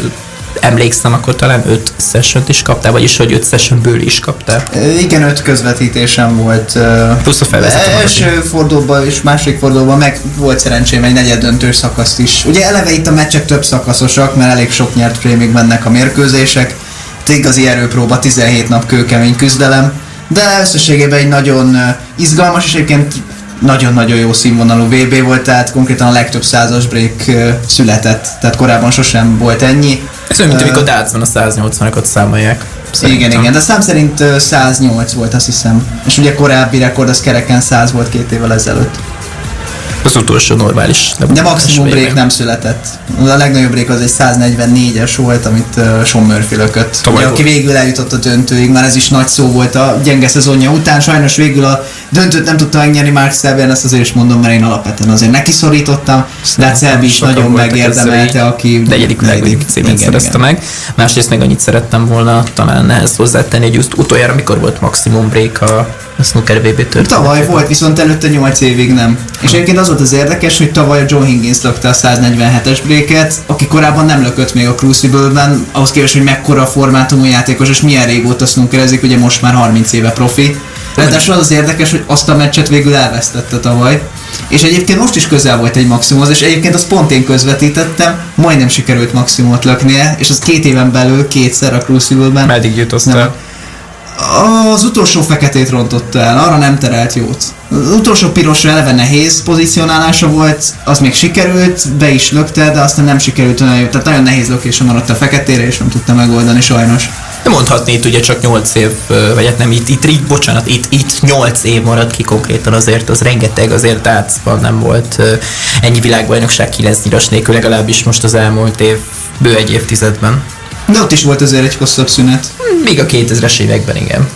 emlékszem, akkor talán 5 session is kaptál, vagyis hogy 5 sessionből is kaptál. Igen, öt közvetítésem volt. Plusz a felvezető Első fordulóban és második fordulóban meg volt szerencsém egy negyed döntős szakaszt is. Ugye eleve itt a meccsek több szakaszosak, mert elég sok nyert prémig mennek a mérkőzések. Itt igazi erőpróba, 17 nap kőkemény küzdelem. De összességében egy nagyon izgalmas és egyébként nagyon-nagyon jó színvonalú VB volt, tehát konkrétan a legtöbb százas break született, tehát korábban sosem volt ennyi. Ez olyan, mint amikor Dácban a 180-akat számolják. igen, Szerintem. igen, de szám szerint ö, 108 volt, azt hiszem. És ugye korábbi rekord az kereken 100 volt két évvel ezelőtt. Az utolsó normális. De maximum break nem született. A legnagyobb break az egy 144-es volt, amit uh, Sean Murphy lökött. Ugye, aki végül eljutott a döntőig, már ez is nagy szó volt a gyenge szezonja után. Sajnos végül a döntőt nem tudta megnyerni Mark Selby-en, ezt azért is mondom, mert én alapvetően azért neki szorítottam, de hát Selby is nagyon megérdemelte, aki... negyedik világbajnoki címet szerezte igen. meg. Másrészt meg annyit szerettem volna talán ehhez hozzátenni, hogy just utoljára mikor volt maximum break a, a snooker VB történetében. Tavaly volt, viszont előtte 8 évig nem. És egyébként az volt az érdekes, hogy tavaly a John Higgins lökte a 147-es bréket, aki korábban nem lökött még a Crucible-ben, ahhoz képest, hogy mekkora formátumú játékos, és milyen régóta snookerezik, ugye most már 30 éve profi. Ráadásul az az érdekes, hogy azt a meccset végül elvesztette tavaly. És egyébként most is közel volt egy maximumhoz, és egyébként azt pont én közvetítettem, majdnem sikerült maximumot löknie, és az két éven belül kétszer a Crucible-ben. Meddig jutottál? Nem. Az utolsó feketét rontotta el, arra nem terelt jót. Az utolsó pirosra eleve nehéz pozícionálása volt, az még sikerült, be is lökte, de aztán nem sikerült olyan jó. Tehát nagyon nehéz lökése maradt a feketére, és nem tudta megoldani sajnos. Mondhatni itt ugye csak 8 év, vagy hát nem itt, itt, itt bocsánat, itt, itt 8 év maradt ki konkrétan azért, az rengeteg, azért Dácban nem volt ennyi világbajnokság 9 nyilas nélkül, legalábbis most az elmúlt év, bő egy évtizedben. De ott is volt azért egy hosszabb szünet. Még a 2000-es években, igen.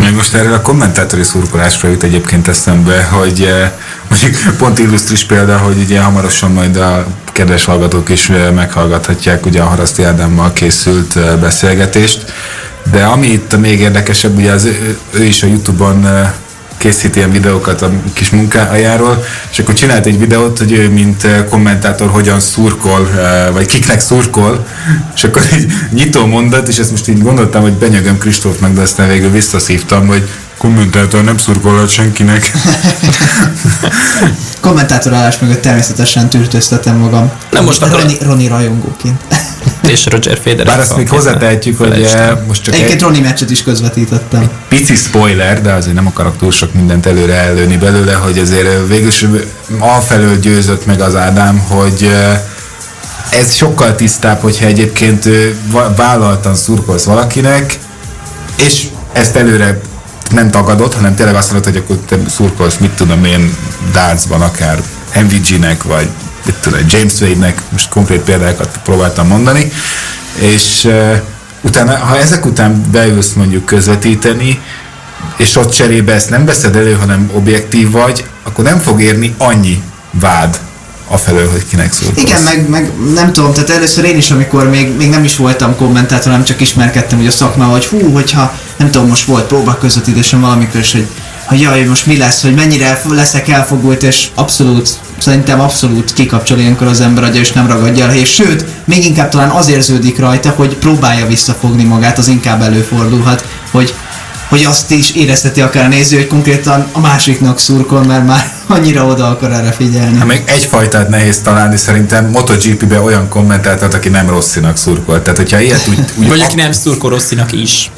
Még most erről a kommentátori szurkolásra jut egyébként eszembe, hogy eh, mondjuk pont illusztris példa, hogy ugye hamarosan majd a kedves hallgatók is eh, meghallgathatják ugye a Haraszti Ádámmal készült eh, beszélgetést, de ami itt a még érdekesebb, ugye az, ő, ő is a Youtube-on eh, készít ilyen videókat a kis munkájáról, és akkor csinált egy videót, hogy ő, mint eh, kommentátor, hogyan szurkol, eh, vagy kiknek szurkol, és akkor egy nyitó mondat, és ezt most így gondoltam, hogy benyögöm Kristófnak, de aztán végül visszaszívtam, hogy kommentátor nem szurkolhat senkinek. Kommentátor állás mögött természetesen tűrtőztetem magam. Nem most akkor- Roni, Roni rajongóként. És Roger Federer. Bár azt még hozzátehetjük, hogy eh, most csak Egyébként egy Roni meccset is közvetítettem. pici spoiler, de azért nem akarok túl sok mindent előre előni belőle, hogy azért eh, végül is afelől győzött meg az Ádám, hogy eh, ez sokkal tisztább, hogyha egyébként vállaltan szurkolsz valakinek, és ezt előre nem tagadott, hanem tényleg azt mondod, hogy akkor te szurkolsz, mit tudom én, dartsban akár MVG-nek, vagy mit tudom, James Wade-nek, most konkrét példákat próbáltam mondani, és uh, utána, ha ezek után beülsz mondjuk közvetíteni, és ott cserébe ezt nem veszed elő, hanem objektív vagy, akkor nem fog érni annyi vád afelől, hogy kinek szurkolsz. Igen, meg, meg nem tudom, tehát először én is, amikor még, még nem is voltam kommentátor, hanem csak ismerkedtem hogy a szakmával, hogy hú, hogyha nem tudom, most volt próba közvetítésem valamikor, és hogy, hogy jaj, most mi lesz, hogy mennyire leszek elfogult, és abszolút, szerintem abszolút kikapcsol ilyenkor az ember agya, és nem ragadja el, és sőt, még inkább talán az érződik rajta, hogy próbálja visszafogni magát, az inkább előfordulhat, hogy hogy azt is érezteti akár a néző, hogy konkrétan a másiknak szurkol, mert már annyira oda akar erre figyelni. Hát még egyfajtát nehéz találni szerintem MotoGP-be olyan kommentátort, aki nem Rosszinak szurkol. Tehát, hogyha ilyet úgy, úgy Vagy aki nem szurkol Rosszinak is.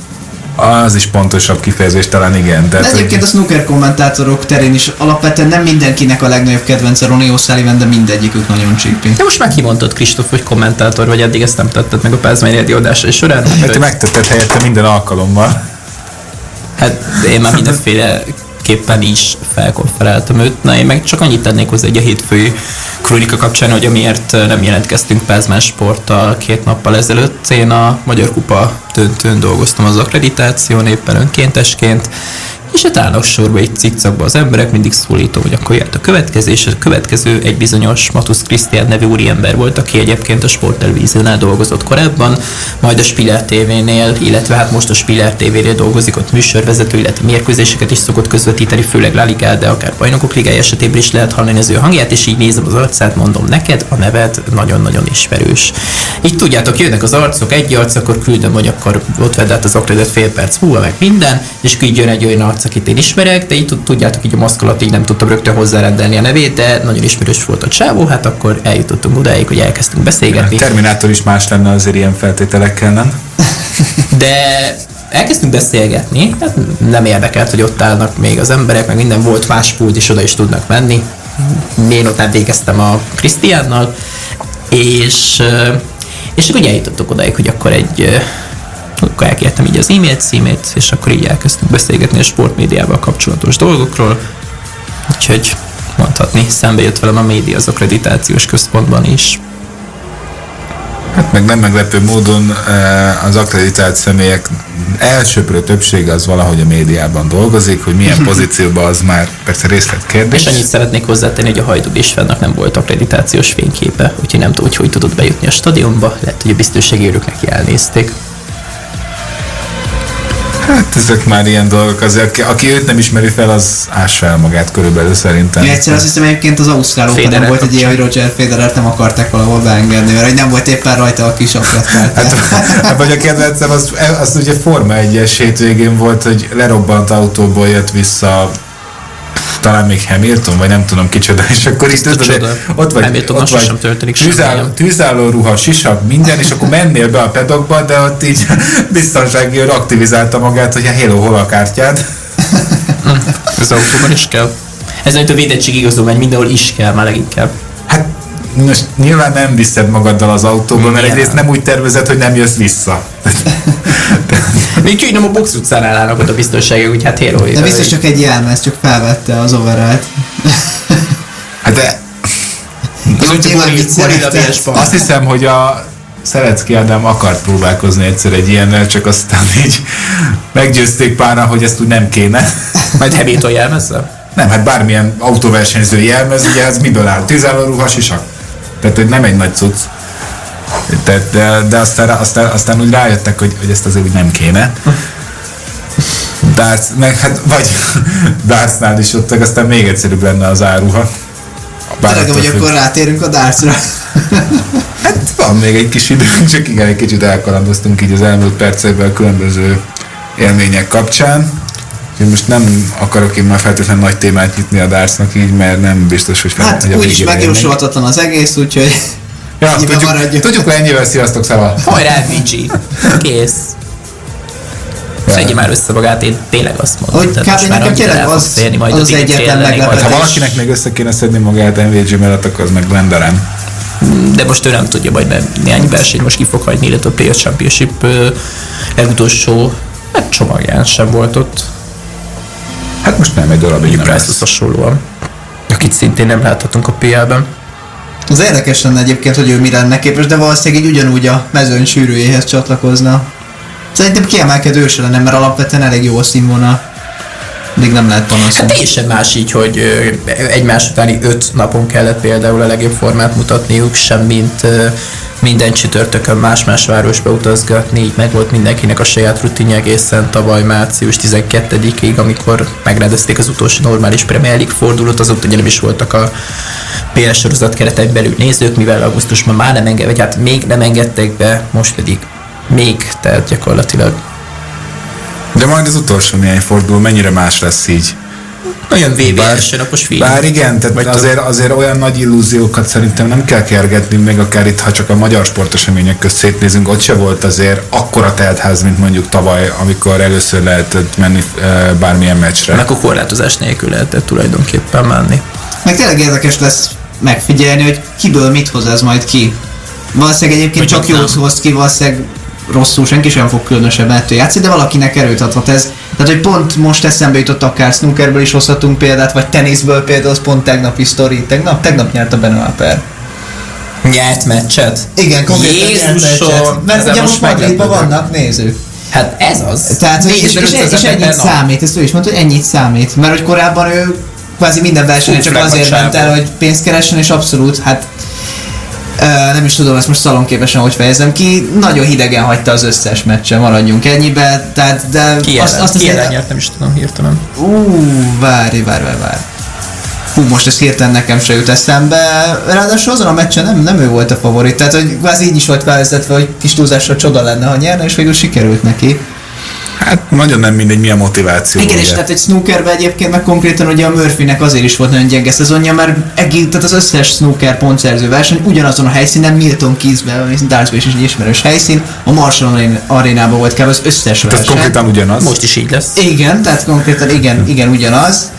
az is pontosabb kifejezés talán igen. De egyébként a hogy, snooker kommentátorok terén is alapvetően nem mindenkinek a legnagyobb kedvence Ronnie O'Sullivan, de mindegyikük nagyon csípi. De most már kimondtad, Kristóf, hogy kommentátor vagy, eddig ezt nem tetted meg a Pázmány Ready adásai során. mert te megtetted helyette minden alkalommal. Hát én már mindenféleképpen is felkonferáltam őt. Na én meg csak annyit tennék hozzá egy a hétfői kronika kapcsán, hogy amiért nem jelentkeztünk Pázmán Sporttal két nappal ezelőtt. Én a Magyar Kupa döntőn dolgoztam az akkreditáción éppen önkéntesként, és hát állnak sorba egy cikcakba az emberek, mindig szólítom, hogy akkor jött a következő, és a következő egy bizonyos Matusz Krisztián nevű úriember volt, aki egyébként a sporttelevíziónál dolgozott korábban, majd a Spiller TV-nél, illetve hát most a Spiller TV-nél dolgozik, ott műsorvezető, illetve mérkőzéseket is szokott közvetíteni, főleg La Liga, de akár bajnokok ligája esetében is lehet hallani az ő hangját, és így nézem az arcát, mondom neked, a neved nagyon-nagyon ismerős. Így tudjátok, jönnek az arcok, egy arc, akkor küldöm, hogy akkor ott vedd át az akredet fél perc múlva, meg minden, és így jön egy olyan arc, akit én ismerek, de így tud- tudjátok, így a maszk alatt így nem tudtam rögtön hozzárendelni a nevét, de nagyon ismerős volt a csávó, hát akkor eljutottunk odáig, hogy elkezdtünk beszélgetni. Terminátor is más lenne azért ilyen feltételekkel, nem? De elkezdtünk beszélgetni, hát nem érdekelt, hogy ott állnak még az emberek, meg minden volt más pult, és oda is tudnak menni. Én ott végeztem a Krisztiánnal, és, és akkor eljutottuk odáig, hogy akkor egy akkor elkértem így az e-mail címét, és akkor így elkezdtünk beszélgetni a sportmédiával kapcsolatos dolgokról. Úgyhogy mondhatni, szembe jött velem a média az akkreditációs központban is. Hát meg nem meglepő módon eh, az akkreditált személyek elsőprő többsége az valahogy a médiában dolgozik, hogy milyen pozícióban az már persze részletkérdés. És annyit szeretnék hozzátenni, hogy a Hajdú Istvánnak nem volt akkreditációs fényképe, úgyhogy nem tudom, hogy hogy tudott bejutni a stadionba, lehet, hogy a biztonsági őrök neki elnézték. Hát ezek már ilyen dolgok, azért aki, aki őt nem ismeri fel, az ássa el magát körülbelül szerintem. Én egyszer azt hiszem egyébként az Ausztrál Open Federer volt egy ilyen, hogy Roger Federer nem akarták valahol beengedni, mert nem volt éppen rajta a kis. Hát, hát vagy a kedvencem, az, az ugye Forma 1-es hétvégén volt, hogy lerobbant autóból jött vissza talán még Hamilton, vagy nem tudom kicsoda, és akkor is tudod, ott vagy, Hamiltonnal ott vagy sosem történik tűzálló, nem? tűzálló ruha, sisak, minden, és akkor mennél be a pedokba, de ott így biztonsági őr aktivizálta magát, hogy a hello, hol a kártyád. Az autóban is kell. Ez itt a védettség igazolvány mindenhol is kell, már leginkább. Hát most nyilván nem viszed magaddal az autóba, mert egyrészt nem úgy tervezed, hogy nem jössz vissza. Még csak nem a box utcán állnak ott a biztonsági, úgy hát héló. De biztos csak egy jelmez, csak felvette az overallt. Hát de Nyilván vicceltem. Azt hiszem, hogy a Szelecki Ádám akart próbálkozni egyszer egy ilyennel, csak aztán így meggyőzték páran, hogy ezt úgy nem kéne. Majd Hamilton jelmezzel? Nem, hát bármilyen autóversenyző jelmez, ugye ez miből áll? Tűzálló ruha, sisak. Tehát, hogy nem egy nagy cucc. Tehát, de, de aztán, aztán, aztán úgy rájöttek, hogy, hogy ezt azért úgy nem kéne. Darts, meg hát, vagy Dartsnál is ott, aztán még egyszerűbb lenne az áruha. Attól hogy akkor rátérünk a dartsra. Hát van még egy kis időnk, csak igen, egy kicsit elkalandoztunk így az elmúlt percekben a különböző élmények kapcsán. Úgyhogy most nem akarok én már feltétlenül nagy témát nyitni a dartsnak így, mert nem biztos, hogy fel, Hát úgyis megjósolhatatlan az egész, úgyhogy Ja, ennyiben tudjuk, maradjunk. tudjuk, hogy ennyivel sziasztok szava. Hajrá, Vici! Kész. Szedje már össze magát, én tényleg azt mondom. Hogy kb. nekem tényleg az- fogsz érni, majd az egyetlen meglepetés. Ha Hát valakinek még össze kéne szedni magát MVG mellett, akkor az meg Glendarem. De most ő nem tudja, majd mert néhány versenyt most ki fog hagyni, illetve a Players Championship legutolsó hát csomagján sem volt ott. Hát most nem egy darabig nem lesz. hasonlóan. Akit szintén nem láthatunk a PL-ben. Az érdekes lenne egyébként, hogy ő mire lenne képes, de valószínűleg így ugyanúgy a mezőny sűrűjéhez csatlakozna. Szerintem kiemelkedő se lenne, mert alapvetően elég jó a színvonal. Még nem lehet panaszolni. Hát teljesen más így, hogy egymás utáni öt napon kellett például a legjobb formát mutatniuk, sem mint minden csütörtökön más-más városba utazgatni, így meg volt mindenkinek a saját rutinja egészen tavaly március 12-ig, amikor megrendezték az utolsó normális Premier League fordulót, azóta ugye nem is voltak a PL sorozat keretek belül nézők, mivel augusztusban már nem enged, vagy hát még nem engedtek be, most pedig még, tehát gyakorlatilag De majd az utolsó néhány forduló mennyire más lesz így. Bár- első napos feeling. Bár igen, tehát Vagy azért, azért olyan nagy illúziókat szerintem nem kell kergetni, még akár itt, ha csak a magyar sportesemények közt szétnézünk, ott se volt azért akkora teltház, mint mondjuk tavaly, amikor először lehetett menni e, bármilyen meccsre. Meg a korlátozás nélkül lehetett tulajdonképpen menni. Meg tényleg érdekes lesz megfigyelni, hogy kiből mit hoz ez majd ki. Valószínűleg egyébként csak jót hoz ki, valószínűleg rosszul senki sem fog különösebben ettől játszani, de valakinek erőt adhat ez. Tehát, hogy pont most eszembe jutott akár snookerből is hozhatunk példát, vagy teniszből például, az pont tegnapi sztori. Tegnap, tegnap nyert a Benoit Per. Nyert meccset? Igen, konkrétan nyert meccset. Mert Ezen ugye most Madridban vannak nézők. Hát ez az. Tehát, hogy és, és, 4500 és, ennyit számít, ezt ő is mondta, hogy ennyit számít. Mert hogy korábban ő kvázi minden versenyen csak azért ment el, hogy pénzt keressen, és abszolút, hát nem is tudom, ezt most szalonképesen hogy fejezem ki, nagyon hidegen hagyta az összes meccsen, maradjunk ennyibe, tehát, de Ki azt, ellen, azt ki ellen nyert, nem is tudom hirtelen. ú, várj, várj, várj, várj. Hú, most ez hirtelen nekem se jut eszembe. Ráadásul azon a meccsen nem, nem ő volt a favorit, tehát hogy kvázi így is volt felvezetve, hogy kis túlzásra csoda lenne, ha nyerne, és végül sikerült neki. Hát nagyon nem mindegy, mi a motiváció. Igen, és ugye. tehát egy snookerben egyébként meg konkrétan ugye a Murphynek azért is volt nagyon gyenge szezonja, mert egész, tehát az összes snooker pontszerző verseny ugyanazon a helyszínen, Milton Keysben, Dartsban is egy ismerős helyszín, a Marshall arénában volt kb. az összes Tehát ez verseny. konkrétan ugyanaz. Most is így lesz. Igen, tehát konkrétan igen, igen ugyanaz.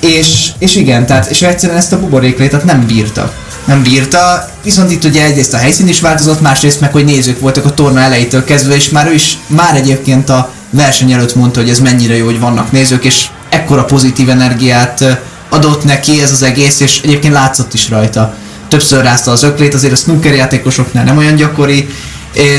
És, és igen, tehát és egyszerűen ezt a buboréklétet nem bírta. Nem bírta, viszont itt ugye egyrészt a helyszín is változott, másrészt meg, hogy nézők voltak a torna elejétől kezdve, és már ő is, már egyébként a verseny előtt mondta, hogy ez mennyire jó, hogy vannak nézők, és ekkora pozitív energiát adott neki ez az egész, és egyébként látszott is rajta. Többször rázta az öklét, azért a snooker játékosoknál nem olyan gyakori,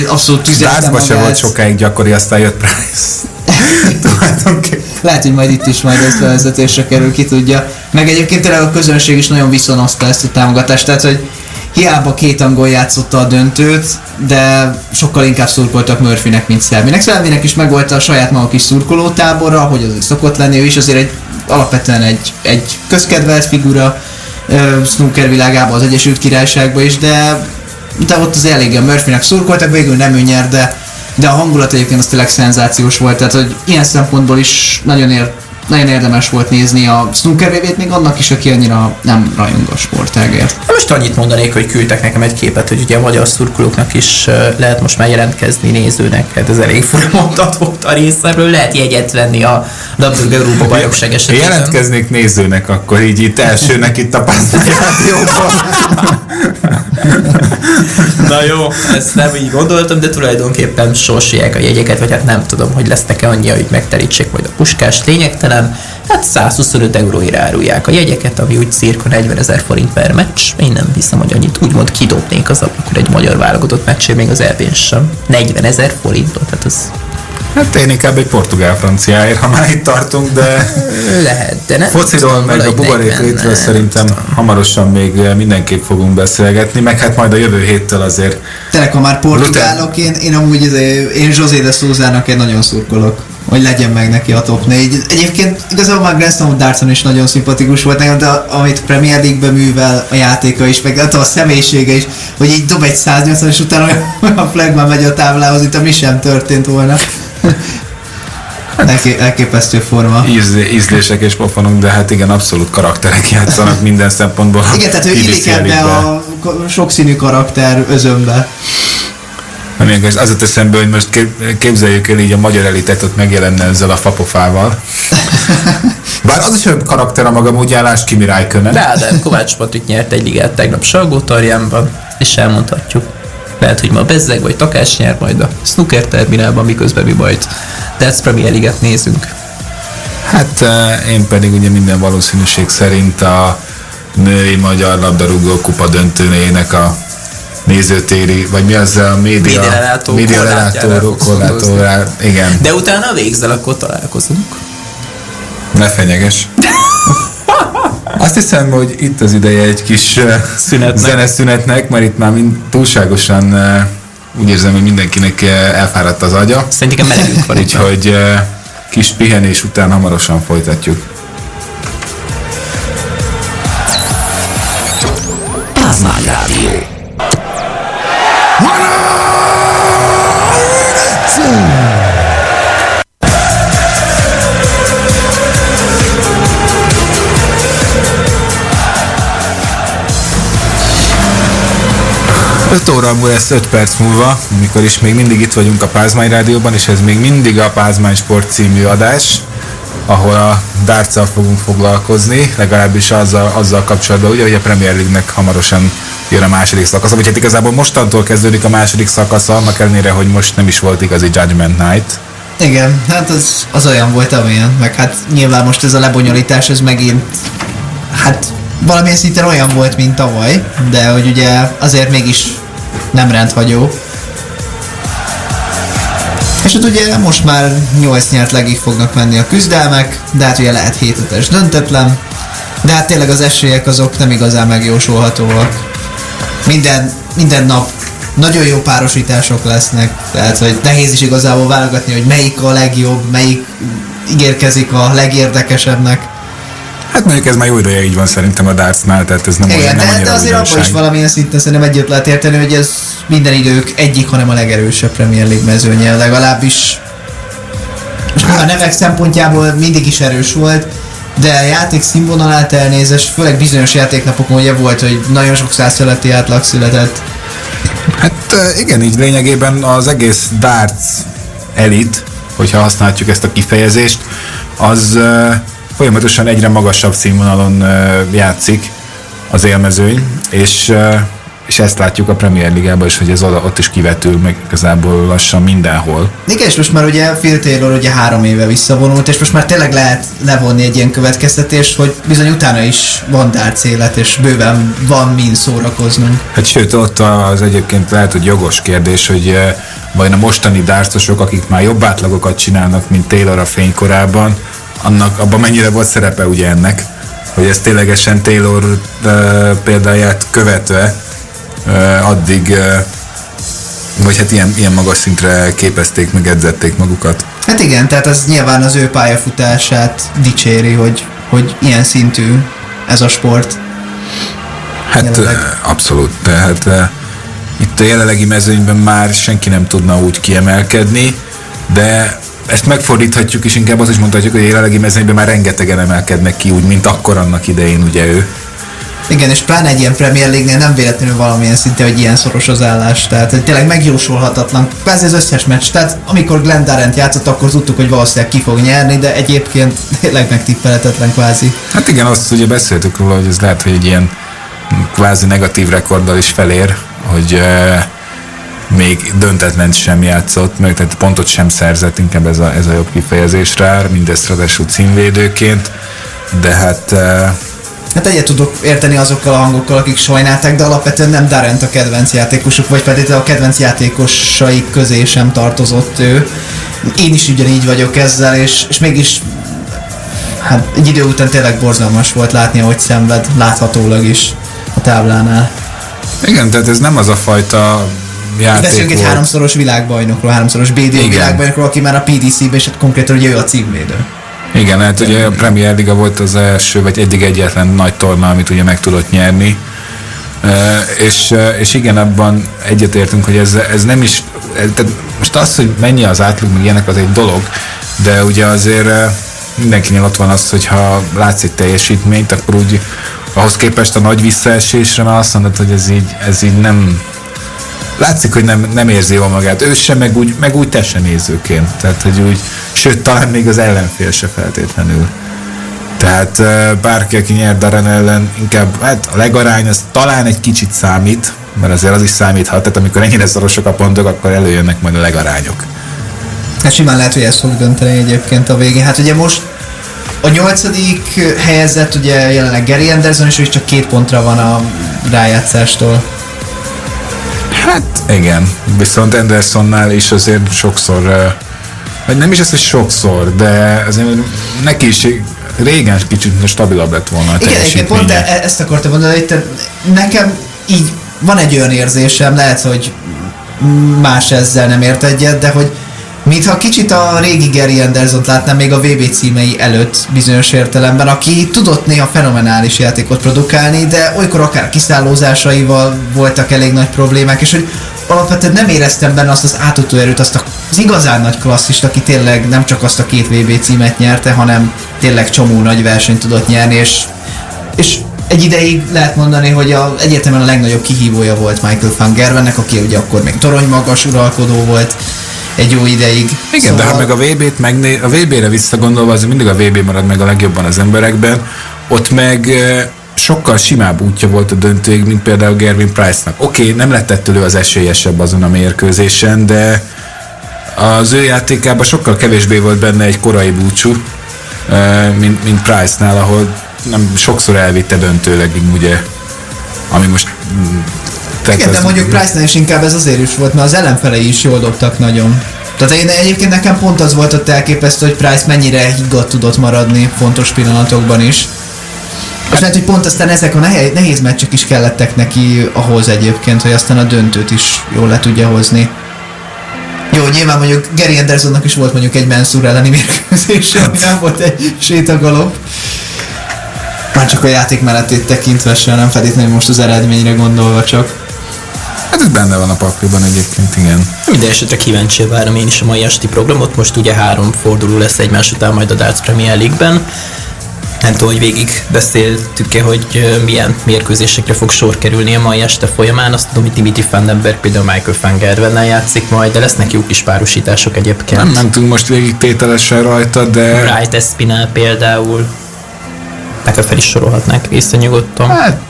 abszolút tüzelte Dartsban se magát. volt sokáig gyakori, aztán jött Price. Lehet, hogy majd itt is majd ez bevezetésre kerül, ki tudja. Meg egyébként tényleg a közönség is nagyon viszonozta ezt a támogatást, tehát hogy hiába két angol játszotta a döntőt, de sokkal inkább szurkoltak Murphynek, mint Szelvinek. Szelvinek is megvolt a saját maga kis szurkolótábora, hogy az szokott lenni, ő is azért egy alapvetően egy, egy közkedvelt figura ö, snooker világában, az Egyesült Királyságban is, de de ott az eléggé Murphynek szurkoltak, végül nem ő nyer, de, de a hangulat egyébként az tényleg szenzációs volt, tehát hogy ilyen szempontból is nagyon, ér, nagyon érdemes volt nézni a snooker VB-t, még annak is, aki annyira nem rajong a sportágért. Most annyit mondanék, hogy küldtek nekem egy képet, hogy ugye a magyar szurkolóknak is lehet most már jelentkezni nézőnek, hát ez elég fura mondat volt a részemről, lehet jegyet venni a labdarúgó Európa bajnokság esetében. jelentkeznék nézőnek akkor így itt elsőnek itt a Pásznak rádióban. Na jó, ezt nem így gondoltam, de tulajdonképpen sorsolják a jegyeket, vagy hát nem tudom, hogy lesznek-e annyi, hogy megterítsék majd a puskás lényegtelen. Hát 125 euróira árulják a jegyeket, ami úgy cirka 40 ezer forint per meccs. Én nem hiszem, hogy annyit úgymond kidobnék az ablakon egy magyar válogatott meccsé, még az elbén sem. 40 ezer forintot, hát az Hát én inkább egy portugál-franciáért, ha már itt tartunk, de Lehet, de nem fociról tudom, meg a buborék 40, létről szerintem tudom. hamarosan még mindenképp fogunk beszélgetni, meg hát majd a jövő héttől azért Tényleg, ha már portugálok, én, én amúgy izé, én José de Souzának egy nagyon szurkolok hogy legyen meg neki a top 4. Egyébként igazából már Grand Slam Dartson is nagyon szimpatikus volt nekem, de amit Premier League-be művel a játéka is, meg hát a személyisége is, hogy így dob egy 180 és utána olyan- olyan flagman megy a táblához, itt ami sem történt volna. Elké, elképesztő forma. íz, ízlések és pofonok, de hát igen, abszolút karakterek játszanak minden szempontból. Igen, tehát ő illik ebbe a sokszínű karakter özönbe. Nem ilyen, az jutott eszembe, hogy most kép- képzeljük el így a magyar elitet ott megjelenne ezzel a fapofával. Bár az is olyan karakter a maga módjálás Kimi Räikkönen. De Ádám Kovács Patrik nyert egy ligát tegnap Salgótarjánban, és elmondhatjuk. Lehet, hogy ma Bezzeg vagy Takás nyer majd a snooker terminálban, miközben mi majd Darts Premier League-et nézünk. Hát én pedig ugye minden valószínűség szerint a női magyar labdarúgó kupa döntőnének a nézőtéri, vagy mi az a média, média lelátó, korlátó, igen, De utána végzel, akkor találkozunk. ne fenyeges. Azt hiszem, hogy itt az ideje egy kis eh, Szünetnek. zeneszünetnek, mert itt már mind túlságosan eh, úgy érzem, hogy mindenkinek eh, elfáradt az agya. Szerintem melegünk van itt. Úgyhogy kis pihenés után hamarosan folytatjuk. Pázmány Rádió. Öt óra múlva lesz 5 perc múlva, amikor is még mindig itt vagyunk a Pázmány Rádióban, és ez még mindig a Pázmány Sport című adás, ahol a darts fogunk foglalkozni, legalábbis azzal, azzal kapcsolatban, ugye, hogy a Premier League-nek hamarosan jön a második szakasza, vagy hát igazából mostantól kezdődik a második szakasza, annak ellenére, hogy most nem is volt igazi Judgment Night. Igen, hát az, az olyan volt, amilyen, meg hát nyilván most ez a lebonyolítás, ez megint, hát valamilyen szinten olyan volt, mint tavaly, de hogy ugye azért mégis nem rendhagyó. És hát ugye most már 8 nyert legig fognak menni a küzdelmek, de hát ugye lehet 7 5 döntetlen, de hát tényleg az esélyek azok nem igazán megjósolhatóak. Minden, minden nap nagyon jó párosítások lesznek, tehát hogy nehéz is igazából válogatni, hogy melyik a legjobb, melyik ígérkezik a legérdekesebbnek. Hát mondjuk ez már jó ideje így van szerintem a dartsnál, tehát ez nem, olyan, Igen, nem de, de azért abban is valamilyen szinten szerintem együtt lehet érteni, hogy ez minden idők egyik, hanem a legerősebb Premier League mezőnye, legalábbis Hát- a nevek szempontjából mindig is erős volt, de a játék színvonalát elnézés, főleg bizonyos játéknapokon ugye volt, hogy nagyon sok száz feletti átlag született. Hát igen, így lényegében az egész darts elit, hogyha használhatjuk ezt a kifejezést, az folyamatosan egyre magasabb színvonalon játszik az élmezőny, és, és ezt látjuk a Premier Ligában is, hogy ez oda, ott is kivetül meg igazából lassan mindenhol. Igen, és most már ugye Phil Taylor ugye három éve visszavonult, és most már tényleg lehet levonni egy ilyen következtetést, hogy bizony utána is van darts élet, és bőven van min szórakoznunk. Hát sőt, ott az egyébként lehet, hogy jogos kérdés, hogy vajon a mostani dárcosok, akik már jobb átlagokat csinálnak, mint Taylor a fénykorában, annak abban mennyire volt szerepe ugye ennek, hogy ez ténylegesen Taylor eh, példáját követve eh, addig eh, vagy hát ilyen, ilyen magas szintre képezték, meg edzették magukat. Hát igen, tehát az nyilván az ő pályafutását dicséri, hogy, hogy ilyen szintű ez a sport. Hát Jelenleg. abszolút, tehát eh, itt a jelenlegi mezőnyben már senki nem tudna úgy kiemelkedni, de ezt megfordíthatjuk, és inkább azt is mondhatjuk, hogy a jelenlegi mezőnyben már rengetegen emelkednek ki, úgy, mint akkor annak idején ugye ő. Igen, és pláne egy ilyen Premier League-nél nem véletlenül valamilyen szinte, hogy ilyen szoros az állás. Tehát tényleg megjósolhatatlan. Kvázi az összes meccs. Tehát amikor Glenn Darrent játszott, akkor tudtuk, hogy valószínűleg ki fog nyerni, de egyébként tényleg megtippelhetetlen kvázi. Hát igen, azt ugye beszéltük róla, hogy ez lehet, hogy egy ilyen kvázi negatív rekorddal is felér, hogy eh, még döntetlen sem játszott, meg tehát pontot sem szerzett, inkább ez a, ez a jobb kifejezés rá, mindezt ráadásul címvédőként, de hát eh, Hát egyet tudok érteni azokkal a hangokkal, akik sajnálták, de alapvetően nem Darent a kedvenc játékosuk, vagy pedig a kedvenc játékosaik közé sem tartozott ő. Én is ugyanígy vagyok ezzel, és, és mégis hát egy idő után tényleg borzalmas volt látni, hogy szenved, láthatólag is a táblánál. Igen, tehát ez nem az a fajta játék Beszélünk egy volt. háromszoros világbajnokról, háromszoros BDO Igen. világbajnokról, aki már a PDC-ben, és hát konkrétan ugye ő a címvédő. Igen, hát ugye a Premier Liga volt az első, vagy eddig egyetlen nagy torna, amit ugye meg tudott nyerni. E, és, és igen, abban egyetértünk, hogy ez, ez nem is, tehát most az, hogy mennyi az átlag, meg ilyenek, az egy dolog, de ugye azért mindenkinél ott van az, hogy ha látsz egy teljesítményt, akkor úgy ahhoz képest a nagy visszaesésre már azt mondod, hogy ez így, ez így nem, látszik, hogy nem, nem érzi jól magát. Ő sem, meg úgy, meg úgy te se nézőként. Tehát, hogy úgy, sőt, talán még az ellenfél se feltétlenül. Tehát bárki, aki nyer Darren ellen, inkább hát a legarány az talán egy kicsit számít, mert azért az is számíthat, tehát amikor ennyire szorosok a pontok, akkor előjönnek majd a legarányok. Hát simán lehet, hogy ez fog dönteni egyébként a végén. Hát ugye most a nyolcadik helyezett ugye jelenleg Gary Anderson, és ő is csak két pontra van a rájátszástól. Hát igen, viszont Andersonnál is azért sokszor, vagy nem is az, hogy sokszor, de azért neki is régen kicsit stabilabb lett volna a Igen, egyébként pont e- ezt akartam mondani, hogy te, nekem így van egy olyan érzésem, lehet, hogy más ezzel nem ért egyet, de hogy mintha kicsit a régi Gary Anderson látnám még a VB címei előtt bizonyos értelemben, aki tudott néha fenomenális játékot produkálni, de olykor akár kiszállózásaival voltak elég nagy problémák, és hogy alapvetően nem éreztem benne azt az átutó erőt, azt az igazán nagy klasszist, aki tényleg nem csak azt a két VB címet nyerte, hanem tényleg csomó nagy versenyt tudott nyerni, és, és egy ideig lehet mondani, hogy a, egyértelműen a legnagyobb kihívója volt Michael van Gerwennek, aki ugye akkor még torony magas uralkodó volt egy jó ideig. Igen, de ha meg a VB-t megné, a VB-re visszagondolva, az mindig a VB marad meg a legjobban az emberekben, ott meg eh, sokkal simább útja volt a döntőig, mint például Gervin Price-nak. Oké, okay, nem lett ettől ő az esélyesebb azon a mérkőzésen, de az ő játékában sokkal kevésbé volt benne egy korai búcsú, eh, mint, mint Price-nál, ahol nem sokszor elvitte döntőlegig, ugye, ami most mm, tehát Igen, de mondjuk Price-nál is inkább ez azért is volt, mert az ellenfelei is jól dobtak nagyon. Tehát én egyébként nekem pont az volt ott elképesztő, hogy Price mennyire higgadt tudott maradni fontos pillanatokban is. És lehet, hogy pont aztán ezek a nehéz, nehéz meccsek is kellettek neki ahhoz egyébként, hogy aztán a döntőt is jól le tudja hozni. Jó, nyilván mondjuk Gary Andersonnak is volt mondjuk egy Mansur elleni mérkőzés, ami nem volt egy sétagalop. Már csak a játék mellettét tekintve sem, nem feltétlenül most az eredményre gondolva csak. Hát ez benne van a pakliban egyébként, igen. Minden esetre kíváncsi várom én is a mai esti programot. Most ugye három forduló lesz egymás után majd a Darts Premier League-ben. Nem tudom, hogy végig beszéltük-e, hogy milyen mérkőzésekre fog sor kerülni a mai este folyamán. Azt tudom, hogy Dimitri Vandenberg például Michael van játszik majd, de lesznek jó kis párosítások egyébként. Nem mentünk most végig tételesen rajta, de... Bright Espinel például. Neked fel is sorolhatnánk észre nyugodtan. Hát,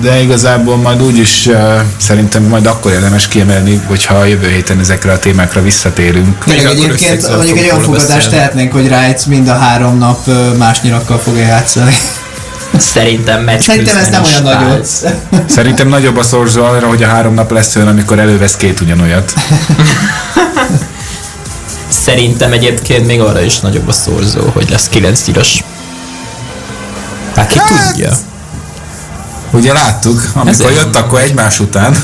de igazából majd úgyis uh, szerintem majd akkor érdemes kiemelni, hogyha a jövő héten ezekre a témákra visszatérünk. Akkor egyébként mondjuk egy olyan fogadást tehetnénk, hogy Wright mind a három nap ö, más nyilakkal fogja játszani. Szerintem meccs Szerintem ez nem olyan nagy vált. odds. Szerintem nagyobb a szorzó arra, hogy a három nap lesz olyan, amikor elővesz két ugyanolyat. Szerintem egyébként még arra is nagyobb a szorzó, hogy lesz 9 tiros. Hát ki Hát, tudja. Ugye láttuk, amikor Ezért jött, akkor egymás után.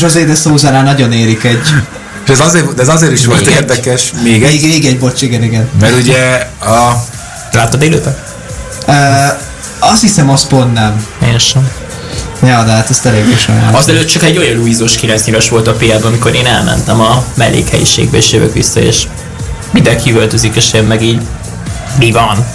José de Souza-nál nagyon érik egy... És ez azért, de ez azért is volt Még egy. érdekes, még Még, egy, még egy, bocs, igen, igen. mert ugye a Láttad élőben? Uh, azt hiszem, az pont nem. Én sem. Ja, de hát ezt eléggé sajnálom. Azelőtt csak egy olyan Luizos 9 nyilas volt a pl amikor én elmentem a mellékhelyiségbe, és jövök vissza, és mindenki üvöltözik, és én meg így mi van?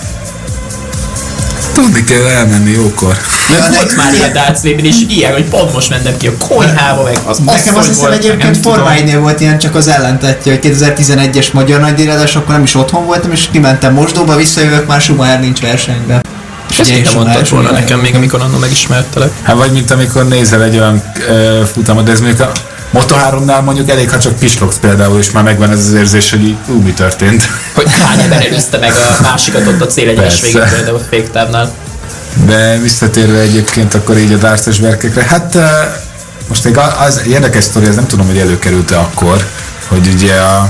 Tudni kell elmenni jókor. Ja, volt már ilyen Darts VB-n, és ilyen, hogy pont most mentem ki a konyhába, meg az Nekem azt hiszem egyébként. Formáinél volt ilyen csak az ellentetje, hogy 2011-es magyar nagydíjradás, akkor nem is otthon voltam, és kimentem mosdóba, visszajövök, már Schumacher nincs versenyben. És Ezt nem mondtad volna nekem még, amikor annól megismertelek. Hát vagy mint amikor nézel egy olyan uh, futamot, de ez mondjuk a Moto3-nál mondjuk elég, ha csak pislogsz például, és már megvan ez az érzés, hogy így, ú, mi történt. Hogy hány ember előzte meg a másikat ott a célegyenes Persze. végén például a féktávnál. De visszatérve egyébként akkor így a dárcos verkekre, hát most még az érdekes sztori, ez nem tudom, hogy előkerült-e akkor, hogy ugye a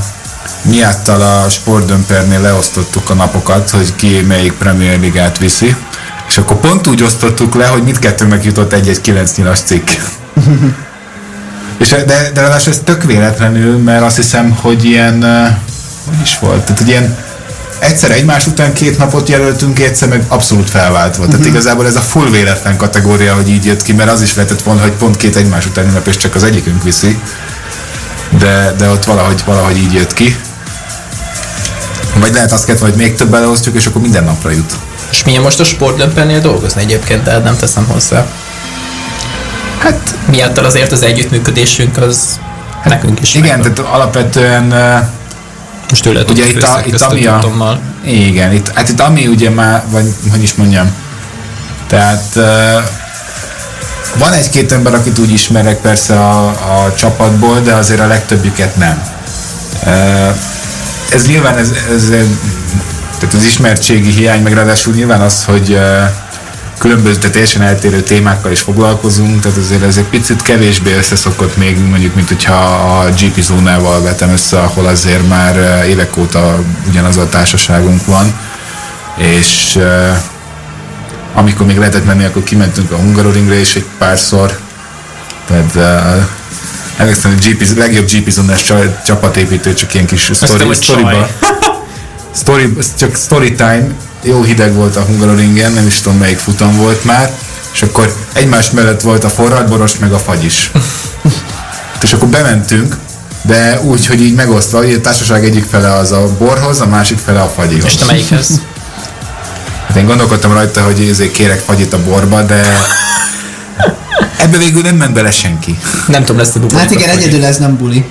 miattal a sportdömpernél leosztottuk a napokat, hogy ki melyik Premier Ligát viszi, és akkor pont úgy osztottuk le, hogy mindkettőnknek jutott egy-egy 9 nyilas cikk. és de, de ráadásul ez tök véletlenül, mert azt hiszem, hogy ilyen, hogy is volt, tehát hogy ilyen egyszer egymás után két napot jelöltünk, egyszer meg abszolút felváltva. Tehát igazából ez a full véletlen kategória, hogy így jött ki, mert az is lehetett volna, hogy pont két egymás utáni nap, és csak az egyikünk viszi. De, de ott valahogy, valahogy így jött ki. Vagy lehet azt kellett, hogy még több beleosztjuk, és akkor minden napra jut. És milyen most a sportdömpernél dolgozni egyébként, tehát nem teszem hozzá. Hát Miattal azért az együttműködésünk az nekünk is igen, megvan. tehát alapvetően Most tőle ugye itt, a, itt ami a, Tommal. igen, itt, hát itt ami ugye már, vagy hogy is mondjam, tehát uh, van egy-két ember, akit úgy ismerek persze a, a csapatból, de azért a legtöbbjüket nem. Uh, ez nyilván ez, ez tehát az ismertségi hiány, meg ráadásul nyilván az, hogy uh, különböző, tehát teljesen eltérő témákkal is foglalkozunk, tehát azért ez egy picit kevésbé összeszokott még, mondjuk, mint hogyha a GP zónával vetem össze, ahol azért már eh, évek óta ugyanaz a társaságunk van, és eh, amikor még lehetett menni, akkor kimentünk a Hungaroringre is egy párszor, tehát uh, emlékszem, hogy GP, legjobb GP zónás csa- csapatépítő, csak ilyen kis story, csaj. story, csak story time, jó hideg volt a Hungaroringen, nem is tudom melyik futam volt már, és akkor egymás mellett volt a forradboros meg a fagy is. és akkor bementünk, de úgy, hogy így megosztva, hogy a társaság egyik fele az a borhoz, a másik fele a fagyihoz. És te melyikhez? Hát én gondolkodtam rajta, hogy ezért kérek fagyit a borba, de ebbe végül nem ment bele senki. Nem tudom, lesz a bubulika Hát igen, egyedül ez nem buli.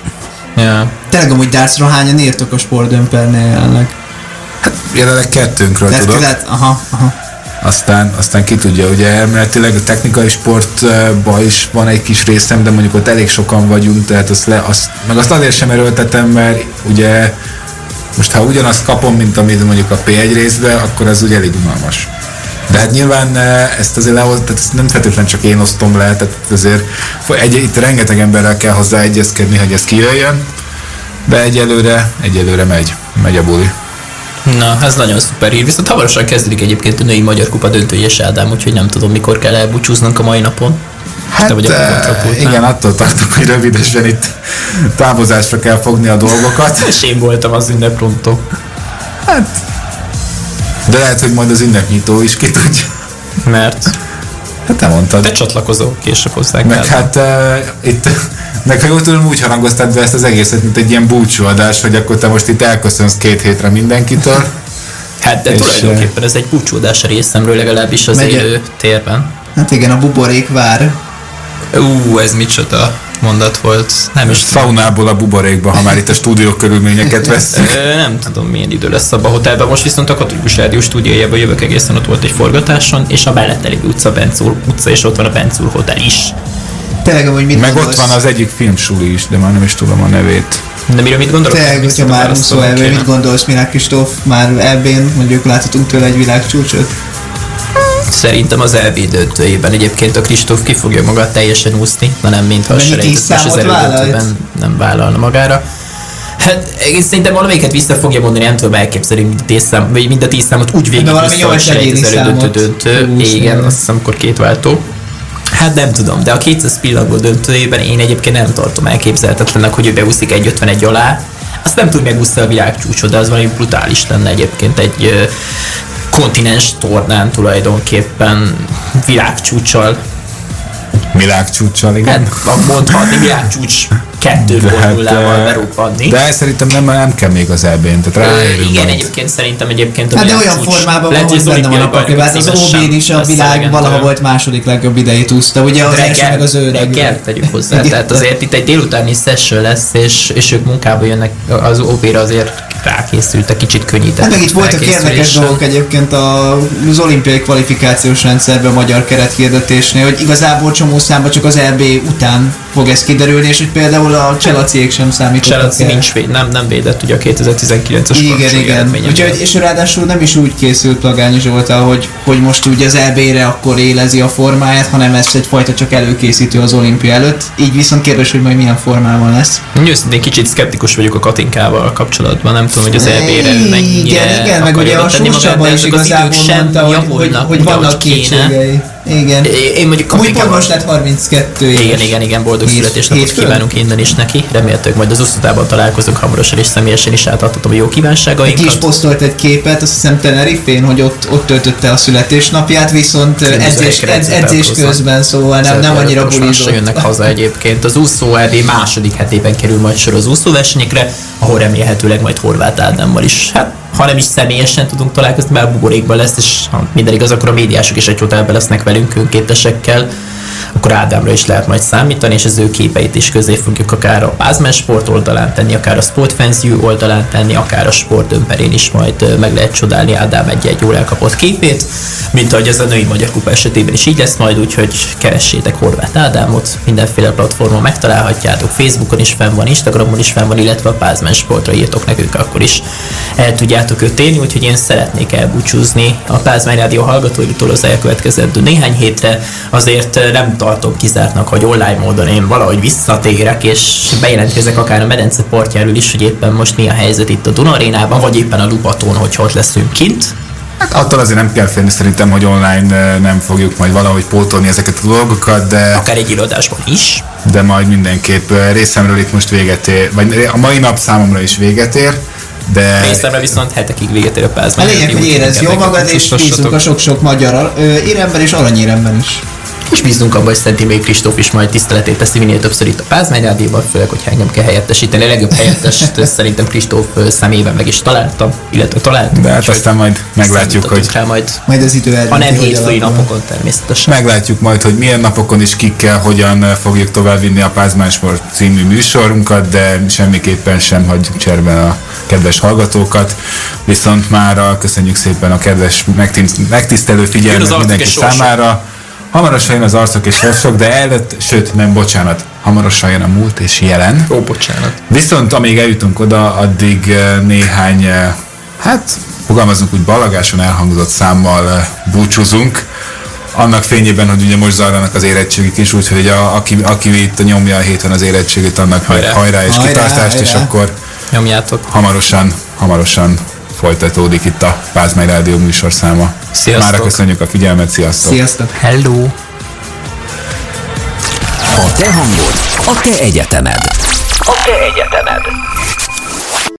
Ja. Tényleg amúgy Dartsra hányan írtok a sportdömpernél jelenleg? Jelenleg kettőnkről Tehát, tudok. tehát, aha, aha. Aztán, aztán ki tudja, ugye elméletileg a technikai sportban is van egy kis részem, de mondjuk ott elég sokan vagyunk, tehát azt, le, azt meg azt azért sem erőltetem, mert ugye most ha ugyanazt kapom, mint amit mondjuk a P1 részbe, akkor ez ugye elég unalmas. De hát nyilván eh, ezt azért lehoz, tehát ezt nem feltétlenül csak én osztom le, tehát azért egy, itt rengeteg emberrel kell hozzá egyezkedni, hogy ez kijöjjön, de egyelőre, egyelőre megy, megy a buli. Na, ez nagyon szuper hír. Viszont hamarosan kezdődik egyébként a női magyar kupa döntőjés Ádám, úgyhogy nem tudom, mikor kell elbúcsúznunk a mai napon. Hát vagy eh, igen, attól tartok, hogy rövidesen itt távozásra kell fogni a dolgokat. És én voltam az ünneprontó. De lehet, hogy majd az ünnepnyitó is ki tudja. Mert Hát te mondtad. te csatlakozol később hozzá. meg hát uh, itt, meg ha jól tudom, úgy harangoztad be ezt az egészet, mint egy ilyen búcsúadás, hogy akkor te most itt elköszönsz két hétre mindenkitől. Hát de és, tulajdonképpen ez egy búcsúdás a részemről, legalábbis az Megy- élő térben. Hát igen, a buborék vár. Ú, ez micsoda mondat volt. Nem is. Szaunából a buborékba, ha már itt a stúdió körülményeket veszünk. Nem tudom milyen idő lesz abban a hotelben. Most viszont a Katolikus Rádió stúdiójában jövök egészen ott volt egy forgatáson, és a mellette lévő utca Bencúr utca, és ott van a Bencúr Hotel is. Tényleg amúgy mit Meg ott gondolsz? van az egyik filmsuli is, de már nem is tudom a nevét. De miről mit gondolok? Tényleg, hogyha már szó kéne. mit gondolsz, Milák Kristóf? Már elbén mondjuk láthatunk tőle egy világcsúcsot? Szerintem az LB döntőjében egyébként a Kristóf ki fogja magát teljesen úszni, na nem, mint ha a selejtezés tíz az elődöntőben nem vállalna magára. Hát szerintem valamelyiket vissza fogja mondani, nem tudom elképzelni, mind a tíz, szám, vagy mind a tíz számot úgy végig vissza, hogy selejtező elődöntő döntő. Igen, azt hiszem akkor két váltó. Hát nem tudom, de a 200 pillangó döntőjében én egyébként nem tartom elképzelhetetlennek, hogy ő beúszik egy 51 alá. Azt nem tud megúszni a világcsúcsot, de az valami brutális lenne egyébként egy ö, kontinens tornán tulajdonképpen világcsúccsal. Világcsúccsal, igen. Hát mondhatni világcsúcs kettő De hát, formulával berobbanni. De szerintem nem, nem kell még az elbén, tehát ráérünk igen, majd. egyébként szerintem egyébként a Hát de olyan világcsúcs- formában lehet, van, hogy benne van a pakliba. Hát az OB-n is a világ valaha volt második legjobb idejét úszta. Ugye az első meg az ő reggel tegyük hozzá. Tehát azért itt egy délutáni session lesz, és, és ők munkába jönnek, az OP-ra azért rákészültek, kicsit könnyített. Hát meg itt voltak érdekes dolgok egyébként az olimpiai kvalifikációs rendszerben a magyar kerethirdetésnél, hogy igazából csomó számba csak az EB után fog ez kiderülni, és hogy például a Cselaciék sem számítottak Chelsea el. nincs véd, nem, nem védett ugye a 2019-es Igen, igen. Úgyhogy, és ráadásul nem is úgy készült Plagányi Zsoltal, hogy, hogy most ugye az EB-re akkor élezi a formáját, hanem ez egyfajta csak előkészítő az olimpia előtt. Így viszont kérdés, hogy majd milyen formában lesz. Őszintén kicsit szkeptikus vagyok a Katinkával kapcsolatban, nem tudom, hogy az EB-re mennyire Igen, igen, meg ugye a de is igazából mondta, hogy, hogy, úgy, vannak kétségei. Igen. Én mondjuk Katinkával most lett 32 éves. Igen, igen, igen, boldog Hét- születésnapot kívánunk innen is neki. Remélhetőleg majd az usztatában találkozunk hamarosan, és személyesen is átadhatom a jó Ki is kívánságainkat. posztolt egy képet, azt hiszem Tenerife-n, hogy ott, ott töltötte a születésnapját, viszont edzés, edz, edzés közben, szóval nem, nem annyira bulizott. jönnek haza egyébként. Az úszó EB második hetében kerül majd sor az úszóversenyekre, ahol remélhetőleg majd Horváth Ádámmal is. Hát, ha nem is személyesen tudunk találkozni, mert buborékban lesz, és ha minden igaz, akkor a médiások is egy hotelben lesznek velünk önkéntesekkel. Akkor Ádámra is lehet majd számítani, és az ő képeit is közé fogjuk akár a Pázmen Sport oldalán tenni, akár a Sport Fans You oldalán tenni, akár a Sport Ömperén is majd meg lehet csodálni Ádám egy-egy jól elkapott képét, mint ahogy ez a női magyar kupa esetében is így lesz majd, úgyhogy keressétek Horváth Ádámot, mindenféle platformon megtalálhatjátok, Facebookon is fenn van, Instagramon is fenn van, illetve a Pázmen Sportra írtok nekünk, akkor is el tudjátok őt érni, úgyhogy én szeretnék elbúcsúzni a Pázmány Rádió hallgatóitól az elkövetkezendő néhány hétre, azért nem tartom kizártnak, hogy online módon én valahogy visszatérek, és bejelentkezek akár a medence partjáról is, hogy éppen most mi a helyzet itt a Duna Arénában, vagy éppen a Lupaton, hogy ott leszünk kint. Hát attól azért nem kell félni szerintem, hogy online nem fogjuk majd valahogy pótolni ezeket a dolgokat, de, Akár egy irodásban is. de majd mindenképp részemről itt most véget ér, vagy a mai nap számomra is véget ér, de Részemre viszont hetekig véget ér a A Pázmány lényeg, hogy érezd jól magad, és bízunk a sok-sok magyar ö, éremben és aranyéremben is. És bízunk abban, hogy Szenti még Kristóf is majd tiszteletét teszi minél többször itt a Pázmány Rádióban, főleg, hogyha engem kell helyettesíteni. A legjobb helyettest szerintem Kristóf személyében meg is találtam, illetve találtam. de hát aztán majd meglátjuk, hogy rá majd, Majd az idő eldönti, ha nem hogy hétfői napokon természetesen. meglátjuk majd, hogy milyen napokon és kikkel, hogyan fogjuk továbbvinni a Pázmán Sport című műsorunkat, de semmiképpen sem hagyjuk cserben a kedves hallgatókat. Viszont már köszönjük szépen a kedves megtiszt- megtisztelő figyelmet mindenki számára. Hamarosan jön az arcok és sorsok, de előtt, sőt nem, bocsánat, hamarosan jön a múlt és jelen. Ó, bocsánat. Viszont amíg eljutunk oda, addig eh, néhány, eh, hát fogalmazunk úgy ballagáson elhangzott számmal eh, búcsúzunk. Annak fényében, hogy ugye most zajlanak az érettségik is, úgyhogy a, aki, aki itt nyomja a héten az érettségét, annak Hajrá. hajrá és Hajrá, kitartást, és hajrá. akkor Nyomjátok. hamarosan, hamarosan folytatódik itt a Pázmány Rádió műsorszáma. Sziasztok. Mára köszönjük a figyelmet, sziasztok! Sziasztok! Hello! A te hangod, a te egyetemed. A te egyetemed.